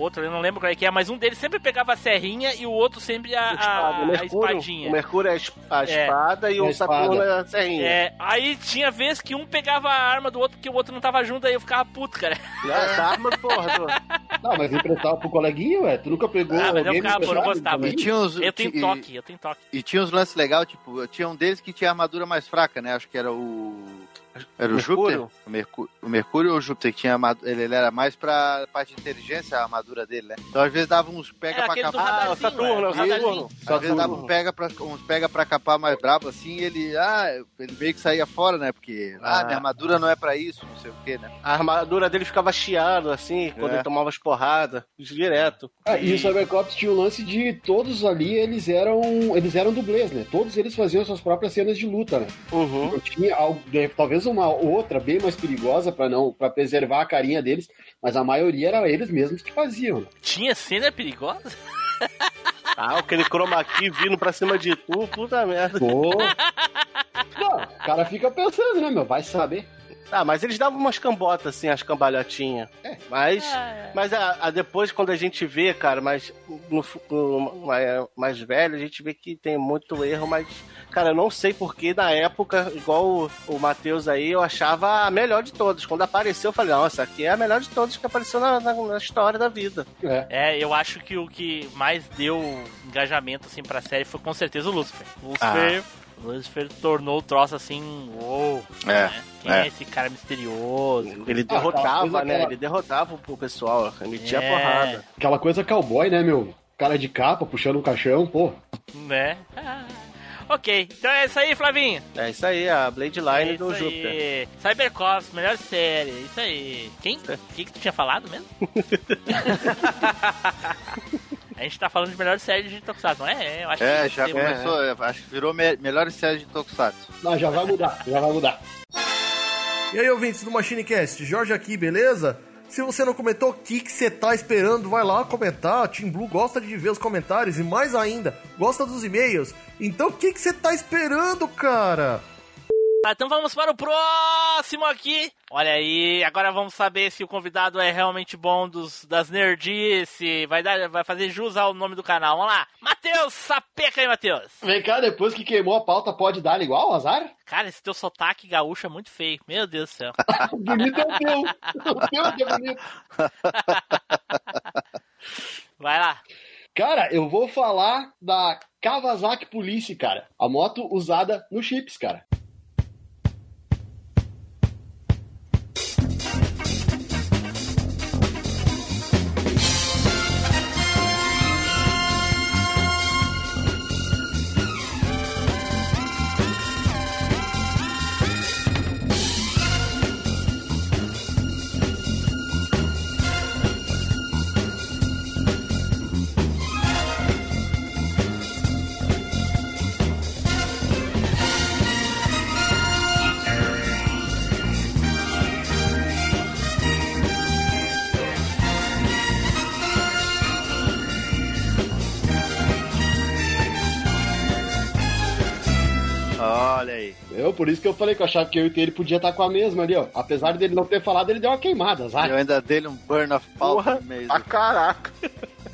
outro, eu não lembro qual é que é, mas um deles sempre pegava a serrinha e o outro sempre a, a, o a espadinha. O Mercúrio é a a É. espada e É a o Saturno é a serrinha. É, aí tinha vez que um pegava a arma do outro porque o outro não tava junto, aí eu ficava puto, cara. É, da arma, porra. Do... Não, mas emprestava pro coleguinha, ué. Tu nunca pegou Ah, mas eu ficava, pô, não gostava. E tinha uns, Eu tenho toque, eu tenho toque. E, e tinha uns lances legais, tipo, tinha um deles que tinha armadura mais fraca, né? Acho que era o. Era o Mercúrio? Júpiter? O, Mercú- o Mercúrio ou o Júpiter? Tinha armadura, ele, ele era mais pra parte de inteligência, a armadura dele, né? Então às vezes dava uns pega Era pra capar. Ah, o Saturno, é, é o. Saturno. Às vezes dava um pega pra, uns pega pra capar mais brabo, assim, e ele, ah, ele meio que saía fora, né? Porque, ah, Ah. minha armadura não é pra isso, não sei o que, né? A armadura dele ficava chiando, assim, quando É. ele tomava as porradas, direto. Ah, e o Cybercops tinha o lance de todos ali, eles eram eles eram dublês, né? Todos eles faziam suas próprias cenas de luta, né? Uhum. Não tinha algo, né, talvez uma outra bem mais perigosa pra não para preservar a carinha deles, mas a maioria era eles mesmos que faziam. né? Tinha cena perigosa? Ah, aquele chroma key vindo pra cima de tu, puta merda. Pô. Não, o cara fica pensando, né, meu? Vai saber. Ah, mas eles davam umas cambotas, assim, as cambalhotinhas. Mas, É. mas a, a depois, quando a gente vê, cara, mas no, no- mais, mais velho, a gente vê que tem muito erro, mas, cara, eu não sei porque na época, igual o, o Matheus aí, eu achava a melhor de todas. Quando apareceu, eu falei, nossa, aqui é a melhor de todas que apareceu na, na- na história da vida. É. É, eu acho que o que mais deu engajamento assim pra série foi com certeza o Lucifer. O Lucifer, o Lucifer tornou o troço assim, uou. É, né? Quem é. é. esse cara misterioso? Ele Ah, derrotava, coisa né? aquela- Ele derrotava o pessoal, ele metia É. porrada. Aquela coisa cowboy, né, meu? Cara de capa, puxando um caixão, pô. Né? Ah. Ok, então é isso aí, Flavinho. É isso aí, a Blade Line É do isso Júpiter. aí. Cybercops, melhor série, é isso aí. Quem? O que, que tu tinha falado mesmo? A gente tá falando de melhor série de Tokusatsu, não é? Eu acho É, que já tem- começou, é, acho que virou me melhores séries de Tokusatsu. Não, já vai mudar, já vai mudar. E aí, ouvintes do MachineCast, Jorge aqui, beleza? Se você não comentou, o que que você tá esperando? Vai lá comentar. Team Blue gosta de ver os comentários e mais ainda, gosta dos e-mails. Então o que que você tá esperando, cara? Tá, então vamos para o próximo aqui. Olha aí, agora vamos saber se o convidado é realmente bom dos, das nerdice. Vai, dar, vai fazer jus ao nome do canal. Vamos lá. Matheus, sapeca aí, Matheus. Vem cá, depois que queimou a pauta, pode dar igual, azar? Cara, esse teu sotaque gaúcho é muito feio. Meu Deus do céu. bonito é o teu. O teu que é bonito. Vai lá. Cara, eu vou falar da Kawasaki Police, cara. A moto usada no chips, cara. Por isso que eu falei que eu achava que eu e ele podia estar com a mesma ali, ó. Apesar dele não ter falado, ele deu uma queimada, Eu azar. ainda dei um burn of no meio. Ah, caraca.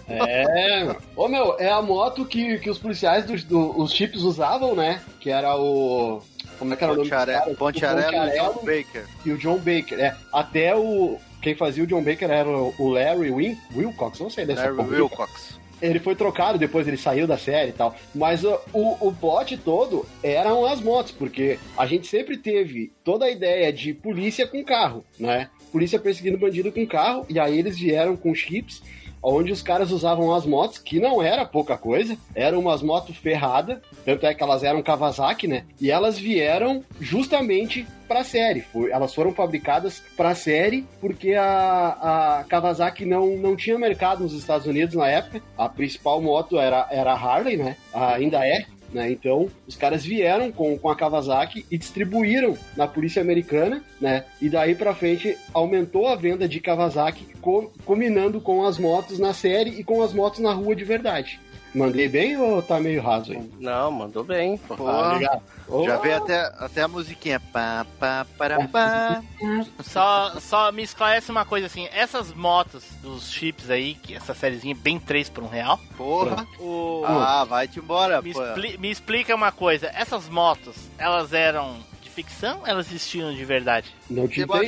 É, meu. Ô meu, é a moto que, que os policiais dos do, os chips usavam, né? Que era o. Como é que era o nome? caras? Pontiarello O e Pontiarello John Baker. e o John Baker. É, até o. Quem fazia o John Baker era o o Larry Win, Wilcox, não sei dessa Larry porra. Wilcox. Ele foi trocado depois, ele saiu da série e tal. Mas o, o, plot todo eram as motos, porque a gente sempre teve toda a ideia de polícia com carro, né? Polícia perseguindo bandido com carro, e aí eles vieram com chips. Onde os caras usavam as motos, que não era pouca coisa, eram umas motos ferradas, tanto é que elas eram Kawasaki, né? E elas vieram justamente para série. Foi- elas foram fabricadas para série porque a, a Kawasaki não, não tinha mercado nos Estados Unidos na época. A principal moto era, era a Harley, né? Ainda é. Né? Então, os caras vieram com, com a Kawasaki e distribuíram na polícia americana, né? E daí pra frente aumentou a venda de Kawasaki, co- combinando com as motos na série e com as motos na rua de verdade. Mandei bem ou tá meio raso aí? Não, mandou bem. Pô, Ah, obrigado. Já Oh. veio até, até a musiquinha. Pá, pá, para, pá. Só, só me esclarece uma coisa assim, essas motos dos chips aí, que essa sériezinha é bem 3 por um real. Porra. O... Ah, vai-te embora, me, pô. expli- me explica uma coisa, essas motos, elas eram ficção elas existiam de verdade? Não te Eu acho,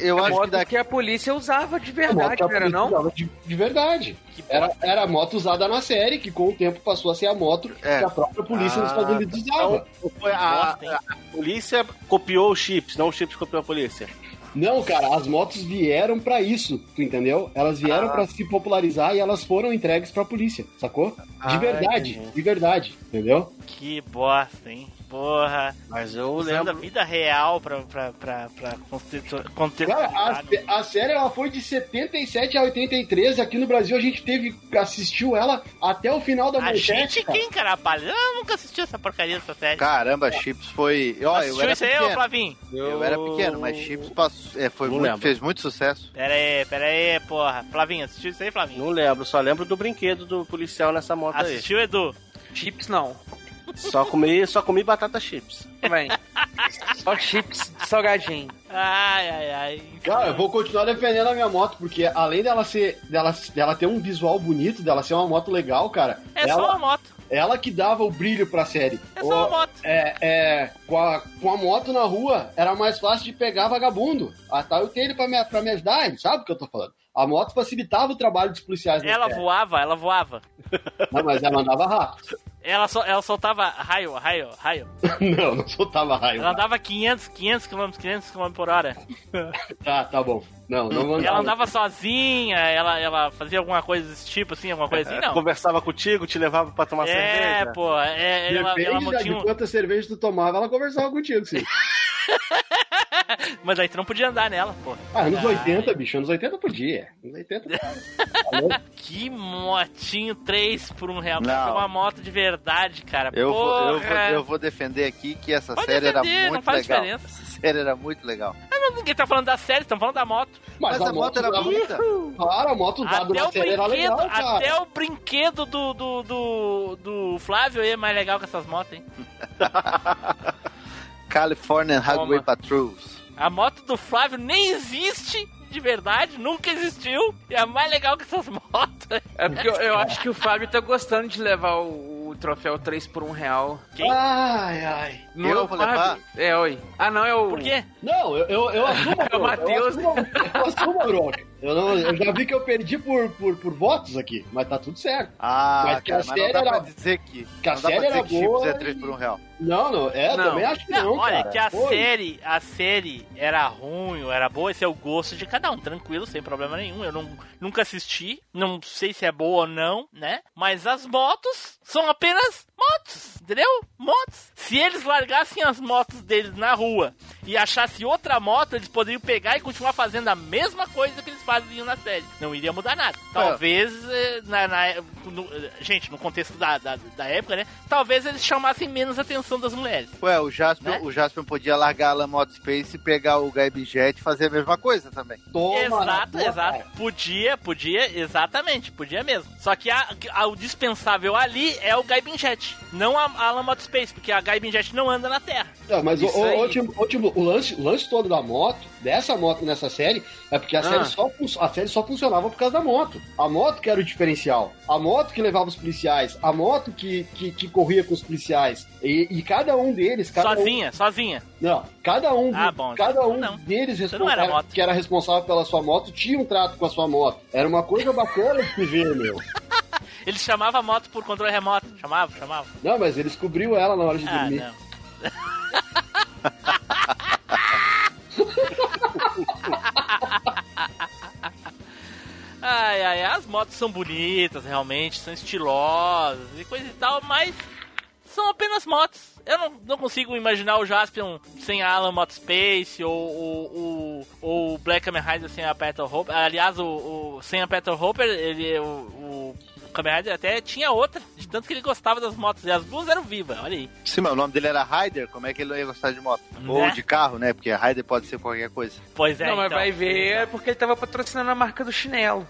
eu a acho que daqui. que a polícia usava de A verdade, a não era não? usava De, de verdade. Era, era a moto usada na série, que com o tempo passou a ser a moto É. que a própria polícia nos Ah, Estados Unidos usava. Então, foi a, hein? a polícia copiou os chips, não os chips copiou a polícia. Não, cara, as motos vieram pra isso, tu entendeu? Elas vieram Ah. pra se popularizar e elas foram entregues pra polícia, sacou? De Ah, verdade, de verdade, entendeu? Que bosta, hein? Porra. Mas eu Usando a lembro. vida real pra, pra, pra, pra contextu- Cara, a, contextualizar. no- a série ela foi de 77 a 83, aqui no Brasil a gente teve assistiu ela até o final da A manchete, gente cara. quem, cara? Palha? Eu nunca assisti essa porcaria dessa série. Caramba, Chips foi. Ó, eu Assistiu era isso aí, ô pequeno. Flavinho? Eu era pequeno, mas Chips passou, é, foi Não muito, lembro. fez muito sucesso. Pera aí, pera aí, porra. Flavinho, assistiu isso aí, Flavinho? Não lembro, só lembro do brinquedo do policial nessa moto aí. Assistiu, Edu? Chips não. Só comi, só comi batata chips. Também. Só chips salgadinho. Ai, ai, ai. Cara, eu vou continuar defendendo a minha moto, porque além dela ser. dela, dela ter um visual bonito, dela ser uma moto legal, cara. É ela, só uma moto. ela que dava o brilho pra série. É só uma moto. É, é, com, a, com a moto na rua, era mais fácil de pegar vagabundo. Ah, tá, eu tenho ele pra me, pra me ajudar, ele sabe o que eu tô falando. A moto facilitava o trabalho dos policiais. Ela série. voava, ela voava. Não, mas ela andava rápido. Ela, só, ela soltava raio, raio, raio. não, não soltava raio. Ela andava 500, 500 km, 500 km por hora. Tá, tá bom. Não, não vou ela andava sozinha, ela, ela fazia alguma coisa desse tipo, assim, alguma coisa assim, não. Conversava contigo, te levava pra tomar É, cerveja. pô, é, ela, Depende ela já tinha de um... quantas cervejas tu tomava, ela conversava contigo, sim. Mas aí tu não podia andar nela, pô. Ah, anos Ai. 80, bicho, anos 80 podia. Anos 80 Alô? Que motinho 3 por um real. Não. Foi uma moto de verdade, cara. Eu vou, eu, vou, eu vou defender aqui que essa Pode série defender, era não muito faz legal. diferença. Série era muito legal. Mas ninguém tá falando da série, estamos falando da moto. Mas, Mas a moto era usava- bonita. Claro, a moto usada Até na o, série era brinquedo, legal, cara. até o brinquedo do, do, do, do Flávio aí é mais legal que essas motos, hein? California Highway. Patrols. A moto do Flávio nem existe de verdade, nunca existiu. E é mais legal que essas motos. É porque eu, eu acho que o Fábio tá gostando de levar o, o troféu 3 por 1 real. Quem? Ai, ai. Não Eu é vou levar? É, oi. Ah, não, é o... Por quê? Não, eu, eu, eu assumo, É o Matheus. Eu assumo, eu assumo a bronca. Eu, não, eu já vi que eu perdi por, por, por votos aqui, mas tá tudo certo. Ah, Mas que cara, a mas não série dá pra era- dizer que. que a não dá pra série dizer era que Chips boa é 3 por 1 real. Não, não, é, Não. também acho que não, Não, olha, cara. que a Foi. série, a série era ruim ou era boa, esse é o gosto de cada um, tranquilo, sem problema nenhum. Eu não, nunca assisti, não sei se é boa ou não, né? Mas as motos são apenas motos, entendeu? Motos. Se eles largassem as motos deles na rua e achassem outra moto, eles poderiam pegar e continuar fazendo a mesma coisa que eles faziam na série. Não iria mudar nada. Talvez, eh, na, na- no- eh, gente, no contexto da, da, da época, né? Talvez eles chamassem menos atenção das mulheres. Ué, o Jasper, Né? o Jasper podia largar a Lamont Space e pegar o Gaib Jet e fazer a mesma coisa também. Toma exato, exato. cara. Podia, podia, exatamente, podia mesmo. Só que a, a- o dispensável ali é o Gaibin Jet, não a, a Lamont Space, porque a Gaibin Jet não anda na Terra. Não, mas o, o, o, o lance, o lance todo da moto, dessa moto nessa série, é porque a, Ah. série só, a série só funcionava por causa da moto. A moto que era o diferencial. A moto que levava os policiais. A moto que, que, que corria com os policiais. E, e cada um deles. Cada um- sozinha, sozinha. não, cada um, Ah, bom, cada um não. deles era responsável- moto. que era responsável pela sua moto tinha um trato com a sua moto. Era uma coisa bacana de se ver, meu. Ele chamava a moto por controle remoto. Chamava, chamava. Não, mas ele descobriu ela na hora de Ah, dormir. não. Ai, ai. As motos são bonitas, realmente, são estilosas e coisa e tal, mas são apenas motos. Eu não, não consigo imaginar o Jaspion sem a Alan Motospace ou o Black Kamen Rider sem a Petal Hopper. Aliás, o, o- sem a Petal Hopper, ele, o, o Kamen Rider até tinha outra, de tanto que ele gostava das motos. E as duas eram vivas, olha aí. Sim, mas o nome dele era Ryder, como é que ele não ia gostar de moto? Né? Ou de carro, né? Porque Ryder pode ser qualquer coisa. Pois é, não, mas então. vai ver é porque ele tava patrocinando a marca do chinelo.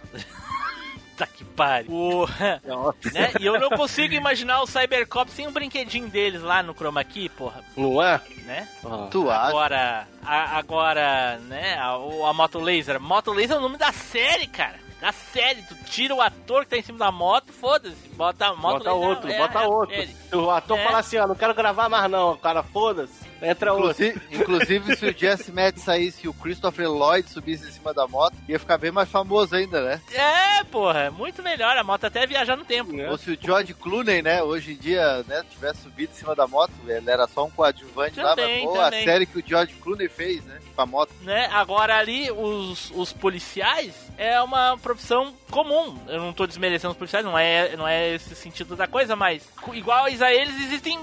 Puta que pariu. O- né? E eu não consigo imaginar o Cybercop sem um brinquedinho deles lá no Chroma Key, porra. Não é? Né? Tu acha? Agora, a- agora, né, a, a Moto Laser. Moto Laser é o nome da série, cara. Da série, tu tira o ator que tá em cima da moto, foda-se. Bota a moto Bota Laser, outro, é- bota é outro. série. Se o ator É. fala assim, ó, não quero gravar mais não, cara, foda-se. Entra outro. Inclusive, inclusive, se o Jesse Matt saísse e o Christopher Lloyd subisse em cima da moto, ia ficar bem mais famoso ainda, né? É, porra, muito melhor. A moto até viajar no tempo. Ou se o George Clooney, né, hoje em dia, né, tivesse subido em cima da moto, ele era só um coadjuvante lá, mas Também, pô, também. a série que o George Clooney fez, né, com a moto. né? Agora ali, os, os policiais é uma profissão comum. Eu não tô desmerecendo os policiais, não é, não é esse sentido da coisa, mas iguais a eles existem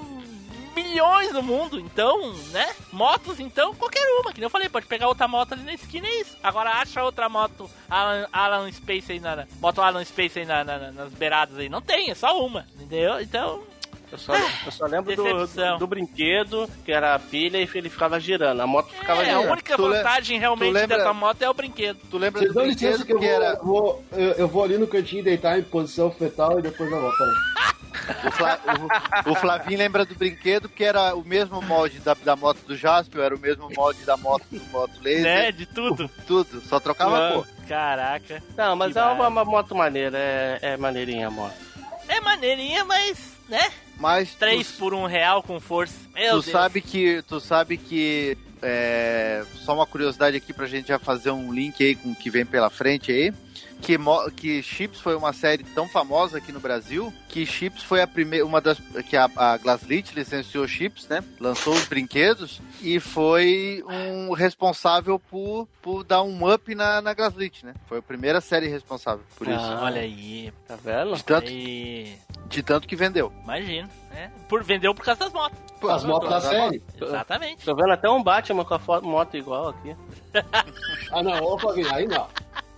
milhões no mundo, então, né? Motos, então, qualquer uma, que nem eu falei, pode pegar outra moto ali na esquina e é isso. Agora acha outra moto Alan, Alan Space aí na, moto Alan Space aí na- na- nas beiradas aí, não tem, é só uma, entendeu? Então, Eu só, eu só lembro do, do, do brinquedo, que era a pilha e ele ficava girando. A moto ficava é, a girando. única Tu vantagem realmente lembra- dessa moto é o brinquedo. Tu lembra Vocês do dão licença brinquedo que eu que vou, era... vou- eu, eu vou ali no cantinho deitar em posição fetal e depois eu volto. O, Fla- o- o Flavinho lembra do brinquedo que era o mesmo molde da, da moto do Jaspion, era o mesmo molde da moto do moto laser. Né, de tudo. Tudo, só trocava a cor. Caraca. Não, mas é uma, uma moto maneira, é, é maneirinha a moto. É maneirinha, mas, né? Mas Três tu, por um real com força. Meu tu Deus. sabe que tu sabe que é, só uma curiosidade aqui pra gente já fazer um link aí com o que vem pela frente aí. Que, que Chips foi uma série tão famosa aqui no Brasil que Chips foi a primeira, uma das que a, a Glasslit licenciou Chips, né? Lançou os brinquedos e foi um responsável por, por dar um up na, na Glasslit, né? Foi a primeira série responsável por isso. Ah. Olha aí. Tá vendo? De tanto, aí. de tanto que vendeu. Imagina, né? Por, vendeu por causa das motos. As motos da série. Exatamente. Tô vendo até um Batman com a moto igual aqui. Ah, não, Flavinho, aí não.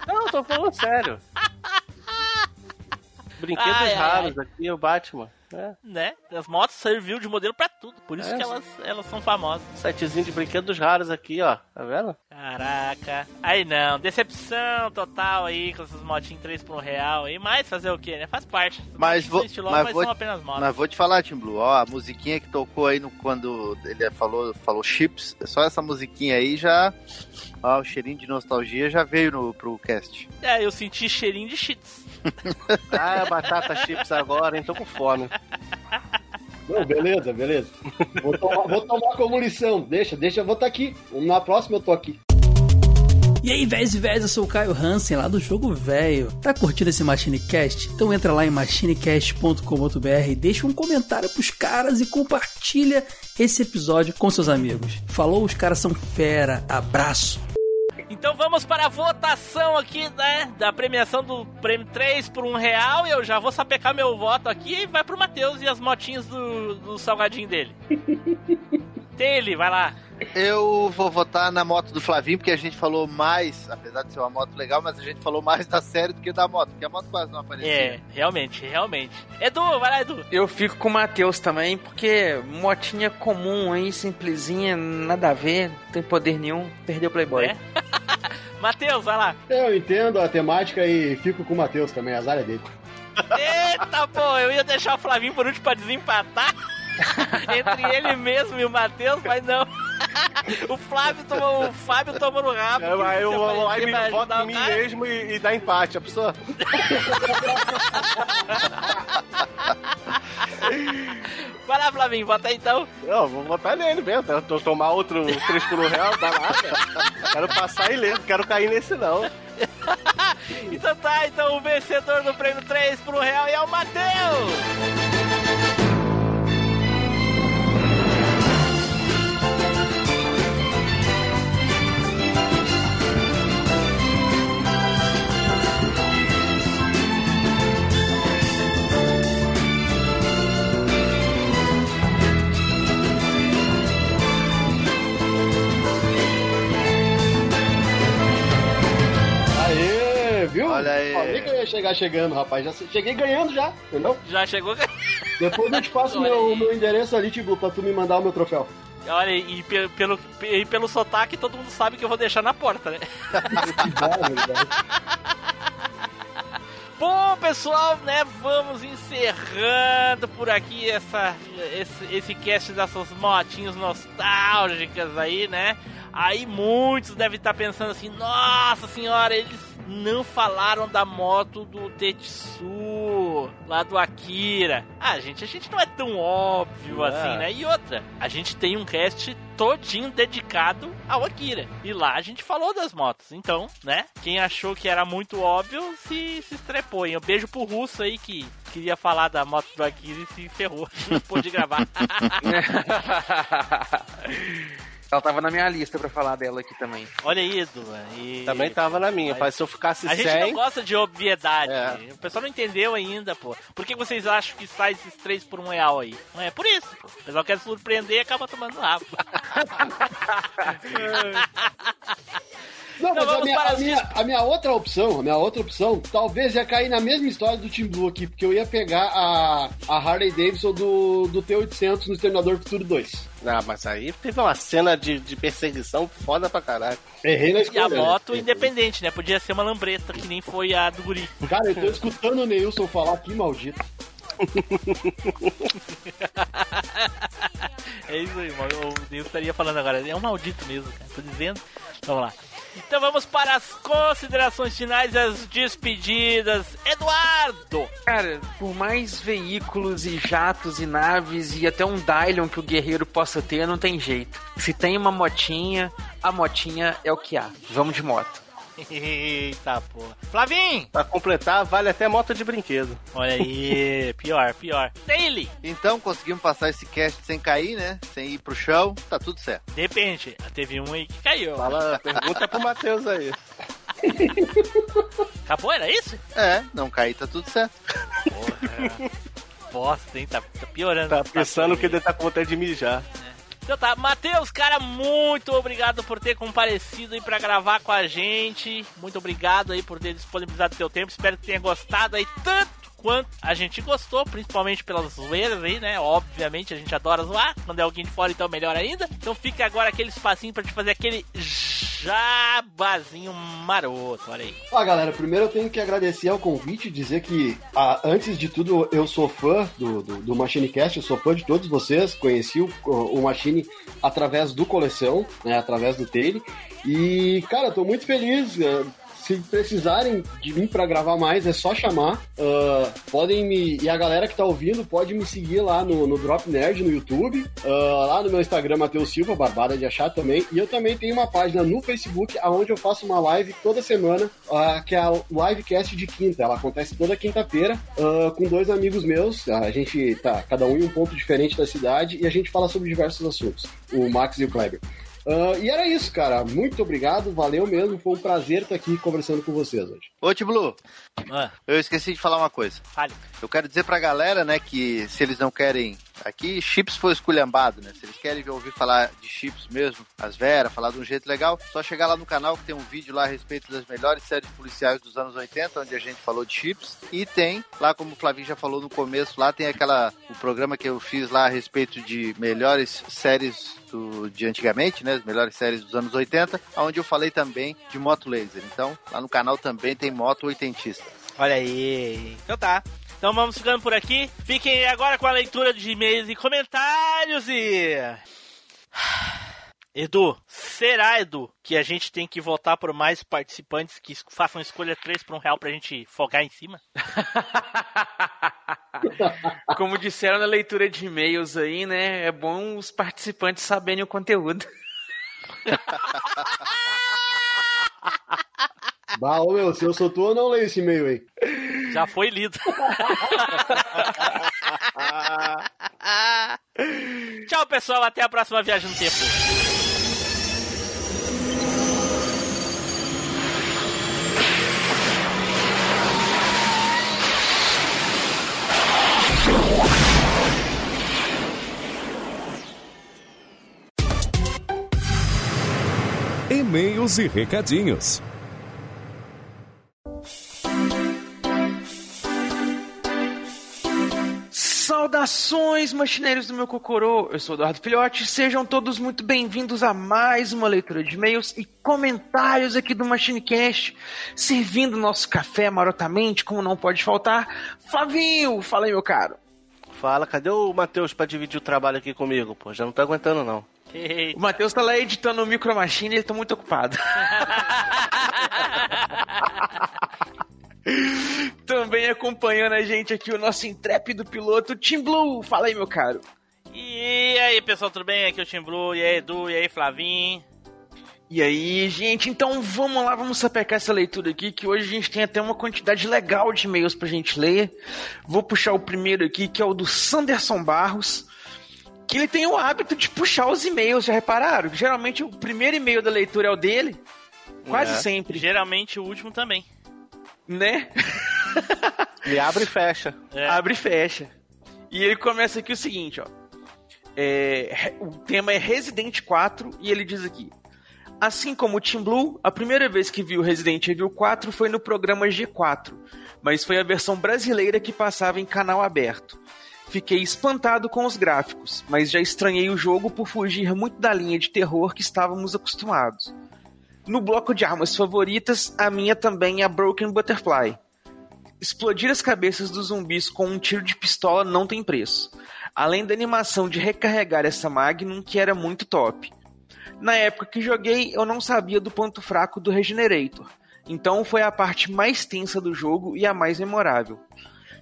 Não, tô falando sério. Brinquedos Ai, ai, raros aqui, o Batman. É. Né? As motos serviu de modelo pra tudo. Por isso É, que elas, elas são famosas. Sitezinho de brinquedos raros aqui, ó. Tá vendo? Caraca. Aí não, decepção total aí com essas motinhas 3 por um real aí. Mas fazer o que, né? Faz parte. Mas vou, mas, mas vou, são apenas motos. mas vou te falar, Tim Blue, ó, a musiquinha que tocou aí no, quando ele falou, falou chips, só essa musiquinha aí já, ó, o cheirinho de nostalgia já veio no, pro cast. É, eu senti cheirinho de cheats. Ah, batata chips agora, hein? Tô com fome. Não, beleza, beleza. Vou tomar, vou tomar como lição. Deixa, deixa, eu vou estar aqui. Na próxima eu tô aqui. E aí, véis e véis, eu sou o Caio Hansen, lá do Jogo Velho. Tá curtindo esse MachineCast? Então entra lá em machinecast.com.br e deixa um comentário pros caras e compartilha esse episódio com seus amigos. Falou, os caras são fera. Abraço. Então vamos para a votação aqui, né? Da premiação do prêmio 3 por 1 real. E eu já vou sapecar meu voto aqui e vai pro Matheus e as motinhas do, do salgadinho dele. Tem ele, vai lá. Eu vou votar na moto do Flavinho, porque a gente falou mais, apesar de ser uma moto legal, mas a gente falou mais da série do que da moto, porque a moto quase não aparecia. É, realmente, realmente. Edu, vai lá, Edu. Eu fico com o Matheus também, porque motinha comum aí, simplesinha, nada a ver, não tem poder nenhum, perdeu o Playboy. É. Matheus, vai lá. Eu entendo a temática e fico com o Matheus também, azar é dele. Eita, pô, eu ia deixar o Flavinho por último pra desempatar. Entre ele mesmo e o Matheus, mas não. O Flávio tomou, o Fábio tomou no rabo. É, aí eu vou lá e me voto em mim cara. mesmo e, e dá empate, a pessoa. Vai lá, Flavinho, vota aí então. Não, vou votar nele mesmo. Eu tô tomar outro 3 por 1 real, dá nada. Quero passar e ler, não quero cair nesse não. Então tá, então o vencedor do prêmio 3 por 1 real é o Matheus. Olha aí. Falei que eu ia chegar chegando, rapaz. Já cheguei ganhando já, entendeu? Já chegou. Depois eu te passo meu, meu endereço ali, Tibu, pra tu me mandar o meu troféu. Olha, e pelo, pelo, e pelo sotaque todo mundo sabe que eu vou deixar na porta, né? Bom, pessoal, né? Vamos encerrando por aqui essa, esse, esse cast dessas motinhas nostálgicas aí, né? Aí muitos devem estar pensando assim: nossa senhora, eles não falaram da moto do Tetsu, lá do Akira. Ah, gente, a gente não é tão óbvio É. assim, né? E outra, a gente tem um cast todinho dedicado ao Akira. E lá a gente falou das motos. Então, né? Quem achou que era muito óbvio se, se estrepou. hein? Um beijo pro russo aí que queria falar da moto do Akira e se ferrou. Não pôde gravar. Ela tava na minha lista pra falar dela aqui também. Olha aí, Edu. E... Também tava na minha. Mas se eu ficasse A gente sem. não gosta de obviedade. O pessoal não entendeu ainda, pô. Por que vocês acham que sai esses três por um real aí? Não é por isso, pô. O pessoal quer surpreender e acaba tomando rabo. Não, mas Então a vamos minha, a, minha, a minha outra opção, a minha outra opção, talvez ia cair na mesma história do Team Blue aqui, porque eu ia pegar a, a Harley Davidson do, do T800 no Exterminador Futuro 2. Ah, mas aí teve uma cena de, de perseguição foda pra caralho. Errei na E escolha. a né? moto independente, né? Podia ser uma lambreta, que nem foi a do guri. Cara, eu tô escutando o Neilson falar aqui, maldito. É isso aí, mano. O Deus estaria falando agora. É um maldito mesmo, cara. Tô dizendo. Vamos lá. Então vamos para as considerações finais as despedidas. Eduardo! Cara, por mais veículos e jatos e naves e até um Dylion que o guerreiro possa ter, não tem jeito. Se tem uma motinha, a motinha é o que há. Vamos de moto. Eita porra. Flavinho! Pra completar, vale até moto de brinquedo. Olha aí, pior, pior. Daily! Então conseguimos passar esse cast sem cair, né? Sem ir pro chão, tá tudo certo. Depende, teve um aí que caiu. Fala, pergunta pro Matheus aí. Acabou, era isso? É, não cair, tá tudo certo. Porra. Bosta, hein? Tá, tá piorando. Tá pensando que ele tá com vontade de mijar. Então tá, Matheus, cara, muito obrigado por ter comparecido aí pra gravar com a gente. Muito obrigado aí por ter disponibilizado seu tempo. Espero que tenha gostado aí tanto quanto a gente gostou, principalmente pelas zoeiras aí, né? Obviamente a gente adora zoar. Quando é alguém de fora, então melhor ainda. Então fica agora aquele espacinho pra te fazer aquele jabazinho maroto. Olha aí. Ó, galera, primeiro eu tenho que agradecer ao convite e dizer que, ah, antes de tudo, eu sou fã do, do, do MachineCast, eu sou fã de todos vocês, conheci o, o Machine através do Coleção, né, através do Taylor, e, cara, tô muito feliz, eh, se precisarem de mim pra gravar mais, é só chamar. Ah, podem me. E a galera que tá ouvindo pode me seguir lá no, no Drop Nerd no YouTube. ah, lá no meu Instagram, Matheus Silva, barbada de achar também. E eu também tenho uma página no Facebook, onde eu faço uma live toda semana, ah, que é a Livecast de quinta. Ela acontece toda quinta-feira com dois amigos meus. A gente tá cada um em um ponto diferente da cidade e a gente fala sobre diversos assuntos. O Max e o Kleber. Ah, e era isso, cara. Muito obrigado, valeu mesmo. Foi um prazer estar aqui conversando com vocês hoje. Ô, Tiblu, Ah, eu esqueci de falar uma coisa. fale. Eu quero dizer pra galera, né, que se eles não querem. Aqui, chips foi esculhambado, né? Se eles querem ouvir falar de chips mesmo, as Vera, falar de um jeito legal, só chegar lá no canal que tem um vídeo lá a respeito das melhores séries policiais dos anos 80, onde a gente falou de chips. E tem, lá como o Flavinho já falou no começo, lá tem aquela. O programa que eu fiz lá a respeito de melhores séries do- de antigamente, né? As melhores séries dos anos 80, onde eu falei também de moto laser. Então, lá no canal também tem moto oitentista. Olha aí. Então tá. Então vamos ficando por aqui. Fiquem agora com a leitura de e-mails e comentários e. Edu, será, Edu, que a gente tem que votar por mais participantes que façam escolha 3 por um real pra gente focar em cima? Como disseram na leitura de e-mails aí, né? É bom os participantes saberem o conteúdo. Bah, ô meu, se eu sou tu, eu não leio esse e-mail aí. Já foi lido. Tchau, pessoal. Até a próxima viagem no tempo. E-mails e recadinhos. Saudações, machineiros do meu cocorô! Eu sou Eduardo Filhote, sejam todos muito bem-vindos a mais uma leitura de e-mails e comentários aqui do MachineCast, servindo nosso café marotamente, como não pode faltar. Flavinho, fala aí, meu caro. Fala, cadê o Matheus pra dividir o trabalho aqui comigo, pô? Já não tá aguentando, não. O Matheus tá lá editando o Micro Machine e ele tá muito ocupado. Também acompanhando a gente aqui o nosso intrépido piloto Tim Blue. Fala aí, meu caro. E aí, pessoal, tudo bem? Aqui é o Tim Blue, e aí, Edu, e aí, Flavinho. E aí, gente, então vamos lá, vamos sapecar essa leitura aqui, que hoje a gente tem até uma quantidade legal de e-mails pra gente ler. Vou puxar o primeiro aqui, que é o do Sanderson Barros, que ele tem o hábito de puxar os e-mails, já repararam? Geralmente o primeiro e-mail da leitura é o dele, quase É. sempre. Geralmente o último também. Né? Ele abre e fecha. É. Abre e fecha. E ele começa aqui o seguinte, ó. É, o tema é Resident 4 e ele diz aqui: Assim como o Team Blue, a primeira vez que vi o Resident Evil 4 foi no programa G4, mas foi a versão brasileira que passava em canal aberto. Fiquei espantado com os gráficos, mas já estranhei o jogo por fugir muito da linha de terror que estávamos acostumados. No bloco de armas favoritas, a minha também é a Broken Butterfly. Explodir as cabeças dos zumbis com um tiro de pistola não tem preço. Além da animação de recarregar essa Magnum, que era muito top. Na época que joguei, eu não sabia do ponto fraco do Regenerator. Então foi a parte mais tensa do jogo e a mais memorável.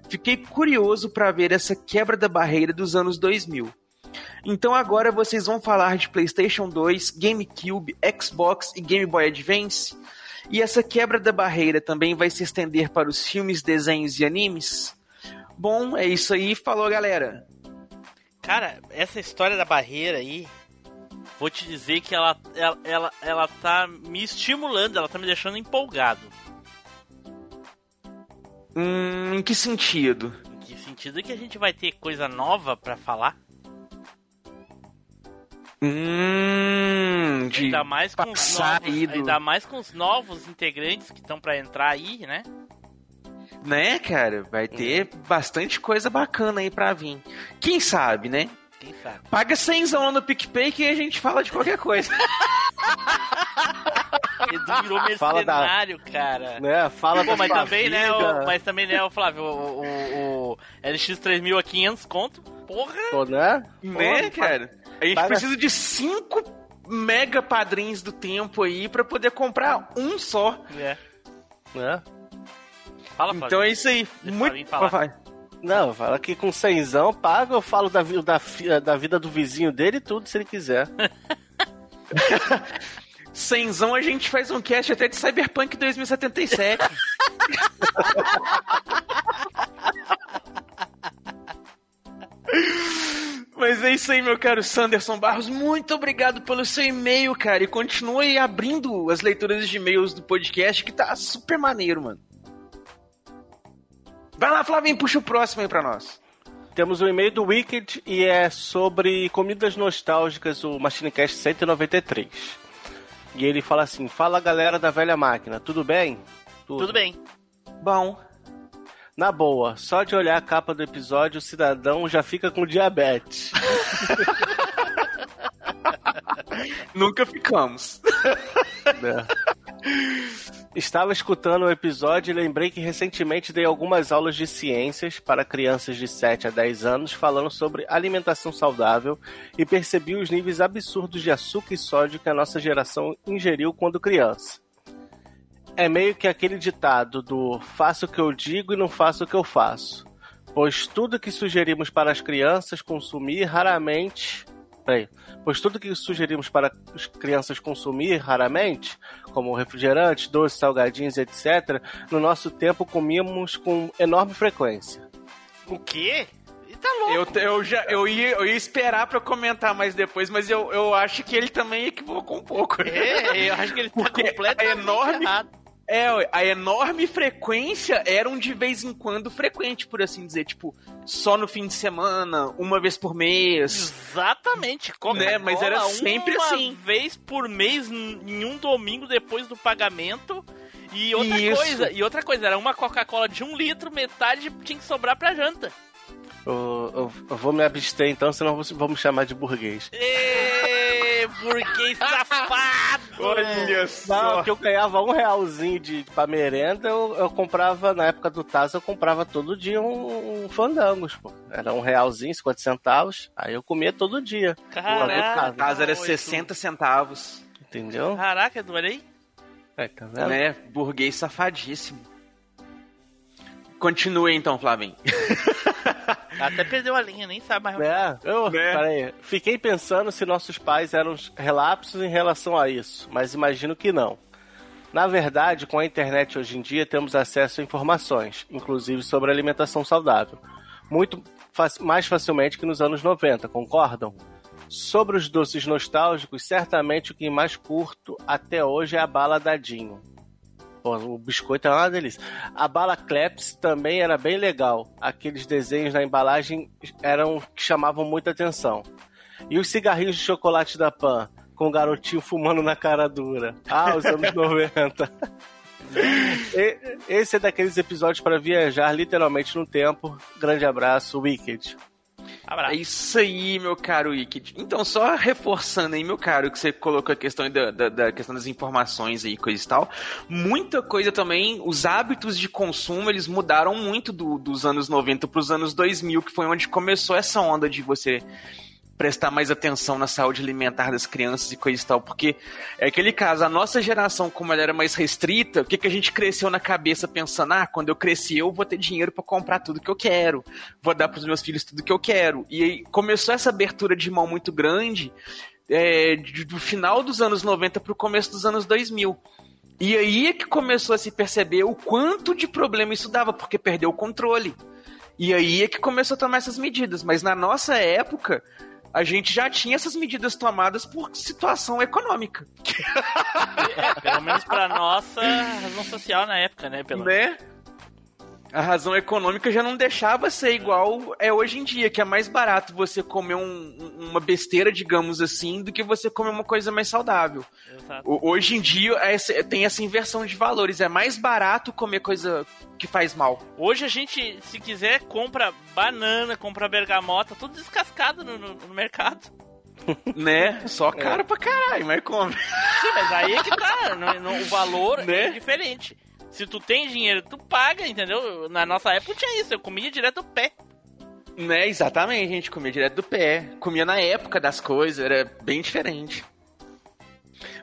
Fiquei curioso para ver essa quebra da barreira dos anos 2000. Então agora vocês vão falar de PlayStation 2, GameCube, Xbox e Game Boy Advance? E essa quebra da barreira também vai se estender para os filmes, desenhos e animes? Bom, é isso aí. Falou, galera. Cara, essa história da barreira aí, vou te dizer que ela, ela, ela, ela tá me estimulando, ela tá me deixando empolgado. Hum, em que sentido? Em que sentido que a gente vai ter coisa nova pra falar? Hum, de Ainda mais com os novos, ainda mais com os novos integrantes que estão pra entrar aí, né? Né, cara? Vai ter bastante coisa bacana aí pra vir. Quem sabe, né? Quem sabe? Paga 100 lá no PicPay que a gente fala de qualquer coisa. Edu virou Fala da- mercenário, cara. Né? Fala Pô, mas também, né, o, mas também, né, o Flávio, o, o, o LX3000 a 500 conto? Porra! Pô, né? né, Pô, cara? A gente paga- precisa de 5 mega padrinhos do tempo aí pra poder comprar um só. É. Né? Fala, Flávio. Então é isso aí. Deixa Muito falar. Não, fala que com cenzão paga, eu falo da, da, da vida do vizinho dele e tudo, se ele quiser. Cenzão a gente faz um cast até de Cyberpunk 2077. Mas é isso aí, meu caro Sanderson Barros. Muito obrigado pelo seu e-mail, cara. E continue abrindo as leituras de e-mails do podcast, que tá super maneiro, mano. Vai lá, Flavinho, puxa o próximo aí pra nós. Temos um e-mail do Wicked e é sobre comidas nostálgicas, o MachineCast 193. E ele fala assim: Fala galera da velha máquina, tudo bem? Tudo bem. Bom. Na boa, só de olhar a capa do episódio, o cidadão já fica com diabetes. Nunca ficamos. né? Estava escutando o episódio e lembrei que recentemente dei algumas aulas de ciências para crianças de 7 a 10 anos falando sobre alimentação saudável e percebi os níveis absurdos de açúcar e sódio que a nossa geração ingeriu quando criança. É meio que aquele ditado do faço o que eu digo e não faço o que eu faço. Pois tudo que sugerimos para as crianças consumir raramente. Peraí. Pois tudo que sugerimos para as crianças consumir raramente, como refrigerantes, doces, salgadinhos, etc., no nosso tempo comíamos com enorme frequência. O quê? Ele tá louco. Eu, eu, já, eu, ia, eu ia esperar pra comentar mais depois, mas eu, eu acho que ele também equivocou um pouco. É, eu acho que ele tá completamente a enorme, errado. É, ué, a enorme frequência era um de vez em quando frequente, por assim dizer. Tipo, só no fim de semana, uma vez por mês. Exatamente. Coca-Cola, Né, mas era sempre uma assim. vez por mês, em um domingo depois do pagamento. E outra Isso. coisa, e outra coisa, era uma Coca-Cola de um litro, metade tinha que sobrar pra janta. Eu, eu- eu vou me abster então, senão vou, vou me chamar de burguês. Burguês safado! Olha só. Não, que eu ganhava um realzinho de, pra merenda, eu, eu comprava, na época do Taz, eu comprava todo dia um, um fandangos, pô. Era um realzinho, 50 centavos, aí eu comia todo dia. Caraca, Pô, casa era oito. 60 centavos. Entendeu? Caraca, Edu, olha aí. É, tá vendo? Né? Burguês safadíssimo. Continue então, Flavinho. Até perdeu a linha, nem sabe mais. É, eu, Né? peraí, fiquei pensando se nossos pais eram relapsos em relação a isso, mas imagino que não. Na verdade, com a internet hoje em dia, temos acesso a informações, inclusive sobre alimentação saudável, muito fac- mais facilmente que nos anos 90, concordam? Sobre os doces nostálgicos, certamente o que mais curto até hoje é a bala dadinho. Pô, o biscoito é uma delícia. A bala Kleps também era bem legal. Aqueles desenhos na embalagem eram que chamavam muita atenção. E os cigarrinhos de chocolate da Pan, com o garotinho fumando na cara dura. Ah, os anos 90. E- Esse é daqueles episódios para viajar literalmente no tempo. Grande abraço, Wicked. É isso aí, meu caro Wicked. Então, só reforçando aí, meu caro, que você colocou a questão da, da- da questão das informações aí, coisa e tal. Muita coisa também, os hábitos de consumo, eles mudaram muito do- dos anos 90 para os anos 2000, que foi onde começou essa onda de você prestar mais atenção na saúde alimentar das crianças e coisa e tal, porque é aquele caso, a nossa geração, como ela era mais restrita, o que, que a gente cresceu na cabeça pensando, ah, quando eu crescer eu vou ter dinheiro pra comprar tudo que eu quero, vou dar pros meus filhos tudo que eu quero. E aí começou essa abertura de mão muito grande é, do final dos anos 90 pro começo dos anos 2000. E aí é que começou a se perceber o quanto de problema isso dava, porque perdeu o controle. E aí é que começou a tomar essas medidas. Mas na nossa época, a gente já tinha essas medidas tomadas por situação econômica. É, pelo menos pra nossa razão social na época, né? Pelo Né? A razão econômica já não deixava ser igual é hoje em dia, que é mais barato você comer um- um- uma besteira, digamos assim, do que você comer uma coisa mais saudável. Exato. Hoje em dia é tem essa inversão de valores. É mais barato comer coisa que faz mal. Hoje a gente, se quiser, compra banana, compra bergamota, tudo descascado no, no- mercado. Né? Só caro pra caralho, mas come. Sim, mas aí é que tá. o valor Né? é diferente. Se tu tem dinheiro, tu paga, entendeu? Na nossa época tinha isso, eu comia direto do pé. Né, exatamente, a gente comia direto do pé. Comia na época das coisas, era bem diferente.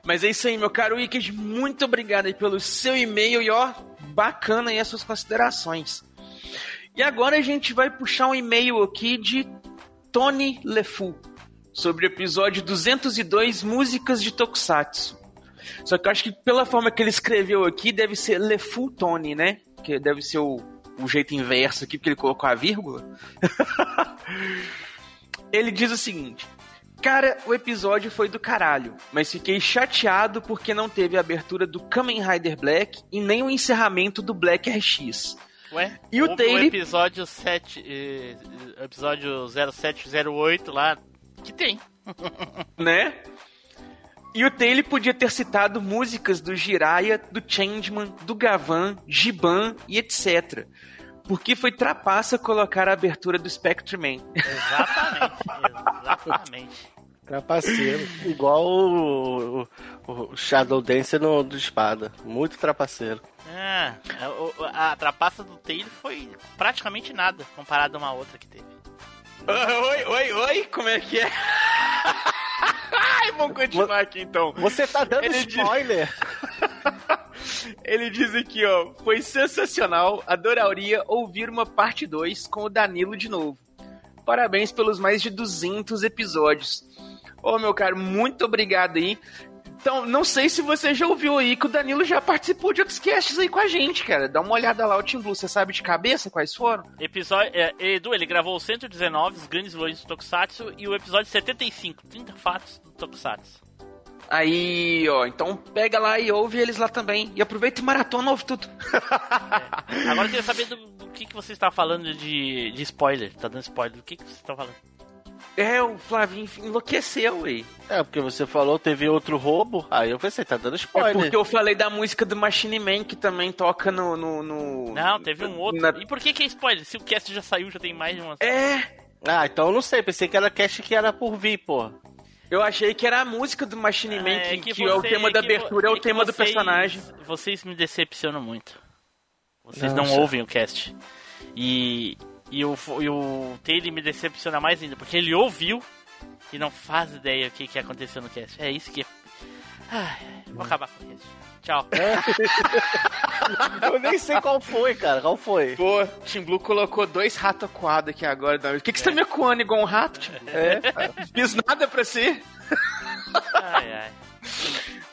Mas é isso aí, meu caro Wicked. Muito obrigado aí pelo seu e-mail e ó, bacana aí as suas considerações. E agora a gente vai puxar um e-mail aqui de Tony Lefu sobre o episódio 202 Músicas de Tokusatsu. Só que eu acho que pela forma que ele escreveu aqui, deve ser Lefu Tony, né? Que deve ser o, o jeito inverso aqui, porque ele colocou a vírgula. ele diz o seguinte: Cara, o episódio foi do caralho, mas fiquei chateado porque não teve a abertura do Kamen Rider Black e nem o encerramento do Black RX. Ué? E o houve Taylor- episódio 7, eh, episódio 0708 lá, que tem. né? E o Taylor podia ter citado músicas do Jiraiya, do Changeman, do Gavan, Giban e etc. Porque foi trapaça colocar a abertura do Spectreman. Exatamente, exatamente. Trapaceiro. Igual o, o, o Shadow Dancer no, do Espada. Muito trapaceiro. Ah, a, o- a trapaça do Taylor foi praticamente nada comparado a uma outra que teve. Oi, oi, oi, como é que é? Ai, vamos continuar aqui então. Você tá dando Ele diz- spoiler. Ele diz aqui, ó, foi sensacional, adoraria ouvir uma parte 2 com o Danilo de novo. Parabéns pelos mais de 200 episódios. Ô, meu caro, muito obrigado aí. Então, não sei se você já ouviu aí que o Danilo já participou de outros casts aí com a gente, cara. Dá uma olhada lá, o Team Blue. Você sabe de cabeça quais foram? Episódio, é, Edu, ele gravou o 119, os grandes vilões do Tokusatsu, e o episódio 75, 30 fatos do Tokusatsu. Aí, ó, então pega lá e ouve eles lá também. E aproveita e maratona, ouve tudo. Agora eu queria saber do, do que, que você está falando de, de spoiler. Tá dando spoiler. Do que, que você está falando? É, o Flavinho enlouqueceu, aí. É, porque você falou, teve outro roubo, aí eu pensei, tá dando É spoiler. porque eu falei da música do Machine Man, que também toca no... no, no- Não, teve um outro. Na- E por que que é spoiler? Se o cast já saiu, já tem mais de uma. É, Ah, então eu não sei, pensei que era cast que era por vir, pô. eu achei que era a música do Machine Man, É, que, que é o você- tema da que vo- abertura, é o que tema do vocês- personagem. Vocês me decepcionam muito. Vocês não ouvem o cast. E, e, o, e o Taylor me decepciona mais ainda, porque ele ouviu e não faz ideia o que, que aconteceu no cast. É isso que. Ai, vou acabar com o cast. Tchau. Eu nem sei qual foi, cara. Qual foi? Pô, Tim Blue colocou dois ratos acuados aqui agora. Por que, que você tá me acuando igual um rato? Blue? É. Não fiz nada pra você. Ai, ai.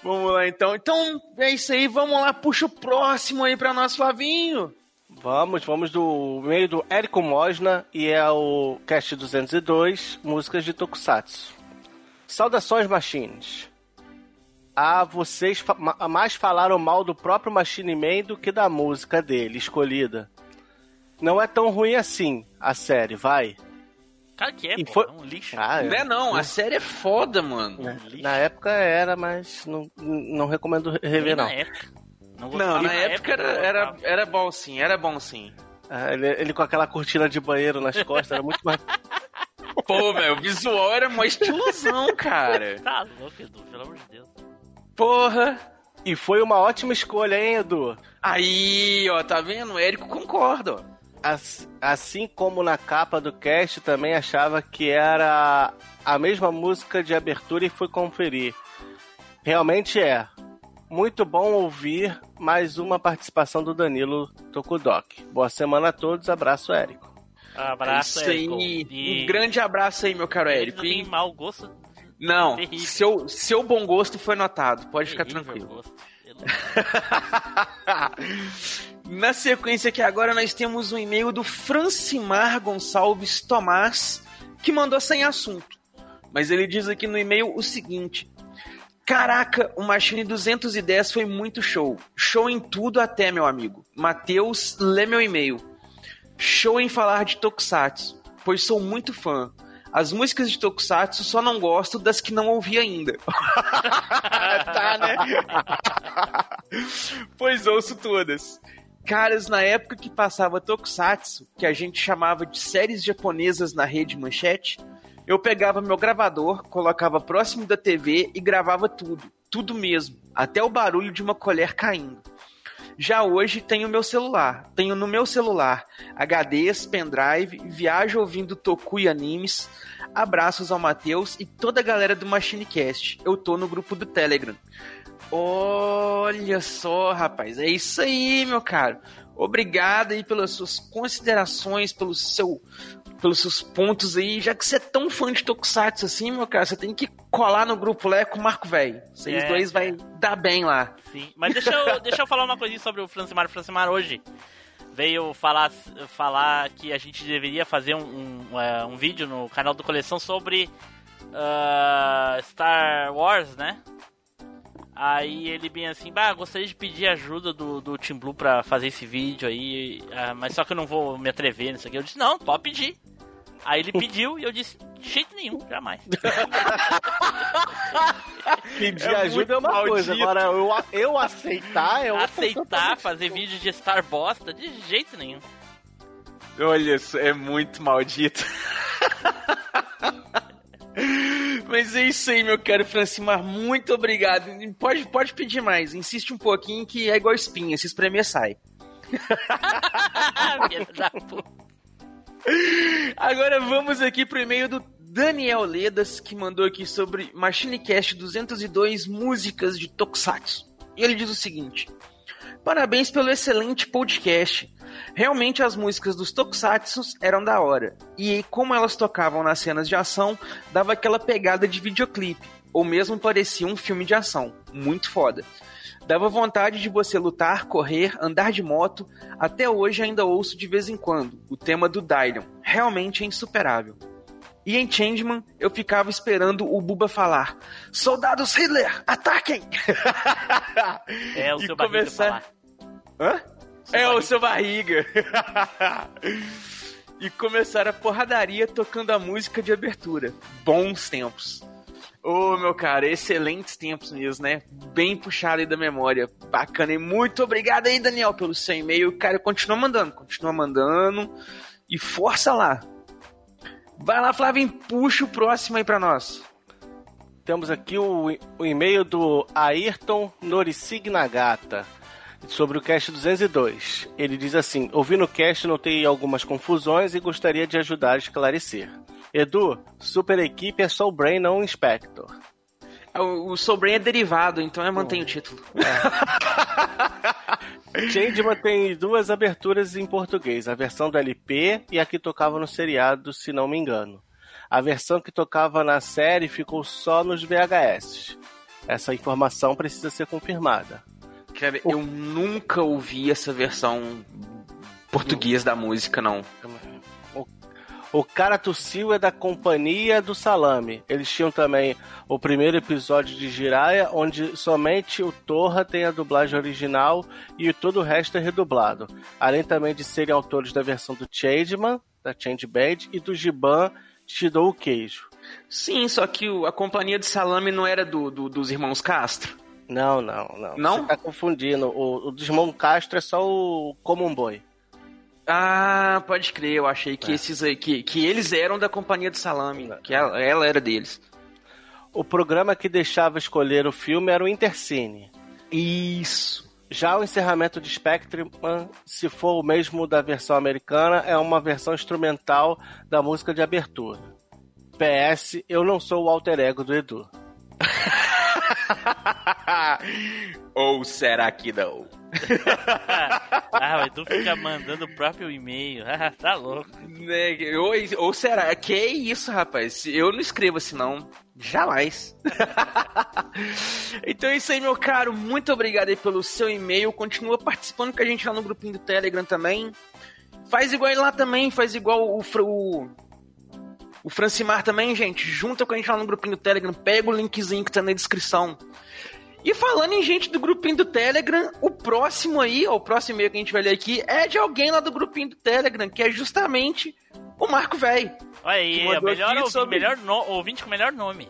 Vamos lá, então. Então, é isso aí. Vamos lá, puxa o próximo aí pra nós, Flavinho. Vamos, vamos do meio do Érico Mosna e é o cast 202, músicas de Tokusatsu. Saudações, Machines. Ah, vocês fa- ma- mais falaram mal do próprio Machine Man do que da música dele, escolhida. Não é tão ruim assim, a série, vai. Cara, que é, E pô, foi- é um lixo. Ah, Não é não, a série é foda, mano. Na época era, mas não, não recomendo rever, Nem não. na época. Não, Não, na época era, era, era bom sim, era bom sim. Ah, ele, ele com aquela cortina de banheiro nas costas era muito mais. Pô, velho, o visual era mó estilosão, cara. Tá louco, Edu, pelo amor de Deus. Porra. E foi uma ótima escolha, hein, Edu? Aí, ó, tá vendo? O Érico concorda, ó. As- Assim como na capa do cast, também achava que era a mesma música de abertura e fui conferir. Realmente é. Muito bom ouvir mais uma participação do Danilo Tokudok. Boa semana a todos, abraço, Érico. Abraço, é isso Érico. aí. E- Um grande abraço aí, meu caro Érico. tem E- mau gosto. Não, Terrível. seu, seu bom gosto foi notado, pode ficar terrível tranquilo. gosto. Pelo- Na sequência aqui agora nós temos um e-mail do Francimar Gonçalves Tomás, que mandou sem assunto. Mas ele diz aqui no e-mail o seguinte: Caraca, o Machine 210 foi muito show. Show em tudo até, meu amigo. Matheus, lê meu e-mail. Show em falar de Tokusatsu, pois sou muito fã. As músicas de Tokusatsu só não gosto das que não ouvi ainda. tá, né? pois ouço todas. Caras, na época que passava Tokusatsu, que a gente chamava de séries japonesas na rede manchete, eu pegava meu gravador, colocava próximo da TV e gravava tudo. Tudo mesmo. Até o barulho de uma colher caindo. Já hoje tenho meu celular. Tenho no meu celular HDs, pendrive, viajo ouvindo Toku e animes. Abraços ao Matheus e toda a galera do MachineCast. Eu tô no grupo do Telegram. Olha só, rapaz, é isso aí, meu caro. Obrigado aí pelas suas considerações, pelo seu, pelos seus pontos aí. Já que você é tão fã de Tokusatsu assim, meu cara, você tem que colar no grupo lá com o Marco Velho. Vocês É, dois vai dar bem lá. Sim. Mas deixa eu, deixa eu falar uma coisinha sobre o Francimar. O Francimar hoje veio falar, falar que a gente deveria fazer um, um, é, um vídeo no canal do Coleção sobre ah, Star Wars, né? Aí ele bem assim, bah, gostaria de pedir ajuda do, do Team Blue pra fazer esse vídeo aí, ah, mas só que eu não vou me atrever nisso aqui. Eu disse, não, pode pedir. Aí ele pediu e eu disse, de jeito nenhum, jamais. Pedir É ajuda é uma coisa, maldito. agora eu, eu aceitar é outra Aceitar fazer vídeo de Star Bosta, de jeito nenhum. Olha, isso é muito maldito. Mas é isso aí, meu caro Francimar. Muito obrigado. Pode, pode pedir mais. Insiste um pouquinho que é igual espinha. Se espremer, sai. Filha da puta. Agora vamos aqui pro e-mail do Daniel Ledas, que mandou aqui sobre MachineCast 202 músicas de Tokusatsu. E ele diz o seguinte: Parabéns pelo excelente podcast. Realmente as músicas dos Tokusatsu eram da hora. E como elas tocavam nas cenas de ação, dava aquela pegada de videoclipe. Ou mesmo parecia um filme de ação. Muito foda. Dava vontade de você lutar, correr, andar de moto. Até hoje ainda ouço de vez em quando o tema do Dylion. Realmente é insuperável. E em Changeman, eu ficava esperando o Buba falar: Soldados Hitler, ataquem! É o E seu barriga começar- falar. Hã? é o seu barriga. e começaram a porradaria tocando a música de abertura. Bons tempos. Ô, meu cara, excelentes tempos mesmo, né? Bem puxado aí da memória. Bacana. E muito obrigado aí, Daniel, pelo seu e-mail. Cara, continua mandando, continua mandando. E força lá. Vai lá, Flávio, puxa o próximo aí pra nós. Temos aqui o, o e-mail do Ayrton Norisig Nagata sobre o cast 202. Ele diz assim: Ouvindo o cast, notei algumas confusões e gostaria de ajudar a esclarecer. Edu, super equipe é Soul Brain, não Inspector. O, o Soul Brain é derivado, então eu mantenho o título. Changeman tem duas aberturas em português, a versão do LP e a que tocava no seriado, se não me engano. A versão que tocava na série ficou só nos VHS. Essa informação precisa ser confirmada. Cara, eu nunca ouvi essa versão português da música, não. O cara tossiu é da Companhia do Salame. Eles tinham também o primeiro episódio de Jiraya, onde somente o Torra tem a dublagem original e todo o resto é redublado. Além também de serem autores da versão do Changeman, da Change Band, e do Giban, Te Dou o Queijo. Sim, só que a Companhia do Salame não era do, do- dos irmãos Castro? Não, não, não. Não? Você tá confundindo. O, o do Irmão Castro é só o Common Boy. Ah, pode crer, eu achei que É. esses aí, que, que eles eram da Companhia do Salame, que ela, ela era deles. O programa que deixava escolher o filme era o Intercine. Isso. Já o encerramento de Spectrum, se for o mesmo da versão americana, é uma versão instrumental da música de abertura. PS, eu não sou o alter ego do Edu. Ou será que não? ah, o Edu fica mandando o próprio e-mail. Ah, tá louco. Né, Ou, ou será? Que isso, rapaz? Eu não escrevo assim, não. Jamais. então é isso aí, meu caro. Muito obrigado aí pelo seu e-mail. Continua participando com a gente lá no grupinho do Telegram também. Faz igual ele lá também, faz igual o, o, o Francimar também, gente. Junta com a gente lá no grupinho do Telegram. Pega o linkzinho que tá na descrição. E falando em gente do grupinho do Telegram, o próximo aí, ó, o próximo e-mail que a gente vai ler aqui, é de alguém lá do grupinho do Telegram, que é justamente o Marco Velho. Olha aí, é o melhor, ouvi- sobre- melhor no- ouvinte com o melhor nome.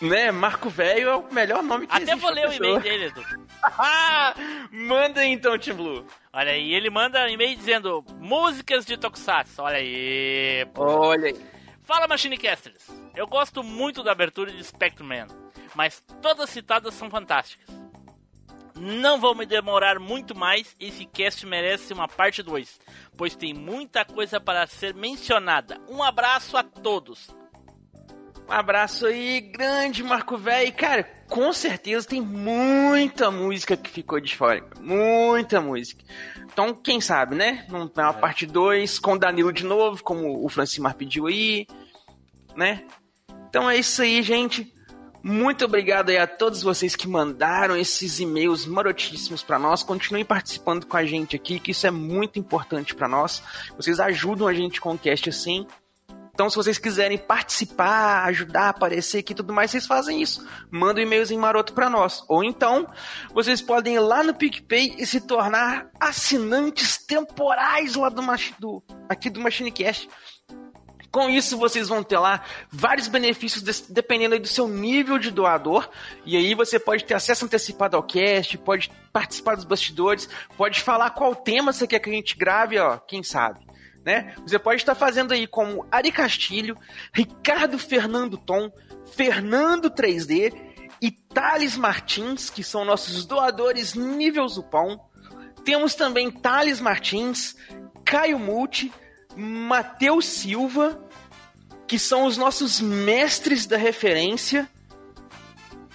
Né, Marco Velho é o melhor nome que Até existe vou ler o e-mail dele, Edu. Manda aí então, Tim Blue. Olha aí, ele manda um e-mail dizendo músicas de Tokusatsu. Olha aí. pô. Olha aí. Fala, Machinecasters. Eu gosto muito da abertura de Spectrum Man, mas todas citadas são fantásticas. Não vou me demorar muito mais, esse cast merece uma parte 2, pois tem muita coisa para ser mencionada. Um abraço a todos. Um abraço aí, grande Marco Velho. Cara, com certeza tem muita música que ficou de fora. Muita música. Então, quem sabe, né? Não tem uma parte 2 com o Danilo de novo, como o Francimar pediu aí, né? Então é isso aí, gente. Muito obrigado aí a todos vocês que mandaram esses e-mails marotíssimos pra nós. Continuem participando com a gente aqui, que isso é muito importante pra nós. Vocês ajudam a gente com o cast assim. Então, se vocês quiserem participar, ajudar, aparecer aqui e tudo mais, vocês fazem isso. Manda um e-mailzinho maroto pra nós. Ou então, vocês podem ir lá no PicPay e se tornar assinantes temporais lá do, do aqui do MachineCast. Com isso, vocês vão ter lá vários benefícios dependendo do seu nível de doador. E aí você pode ter acesso antecipado ao cast, pode participar dos bastidores, pode falar qual tema você quer que a gente grave, ó, quem sabe. Né? Você pode estar fazendo aí como Ari Castilho, Ricardo Fernando Tom, Fernando 3D e Thales Martins, que são nossos doadores nível Zupão. Temos também Thales Martins, Caio Multi, Matheus Silva, que são os nossos mestres da referência.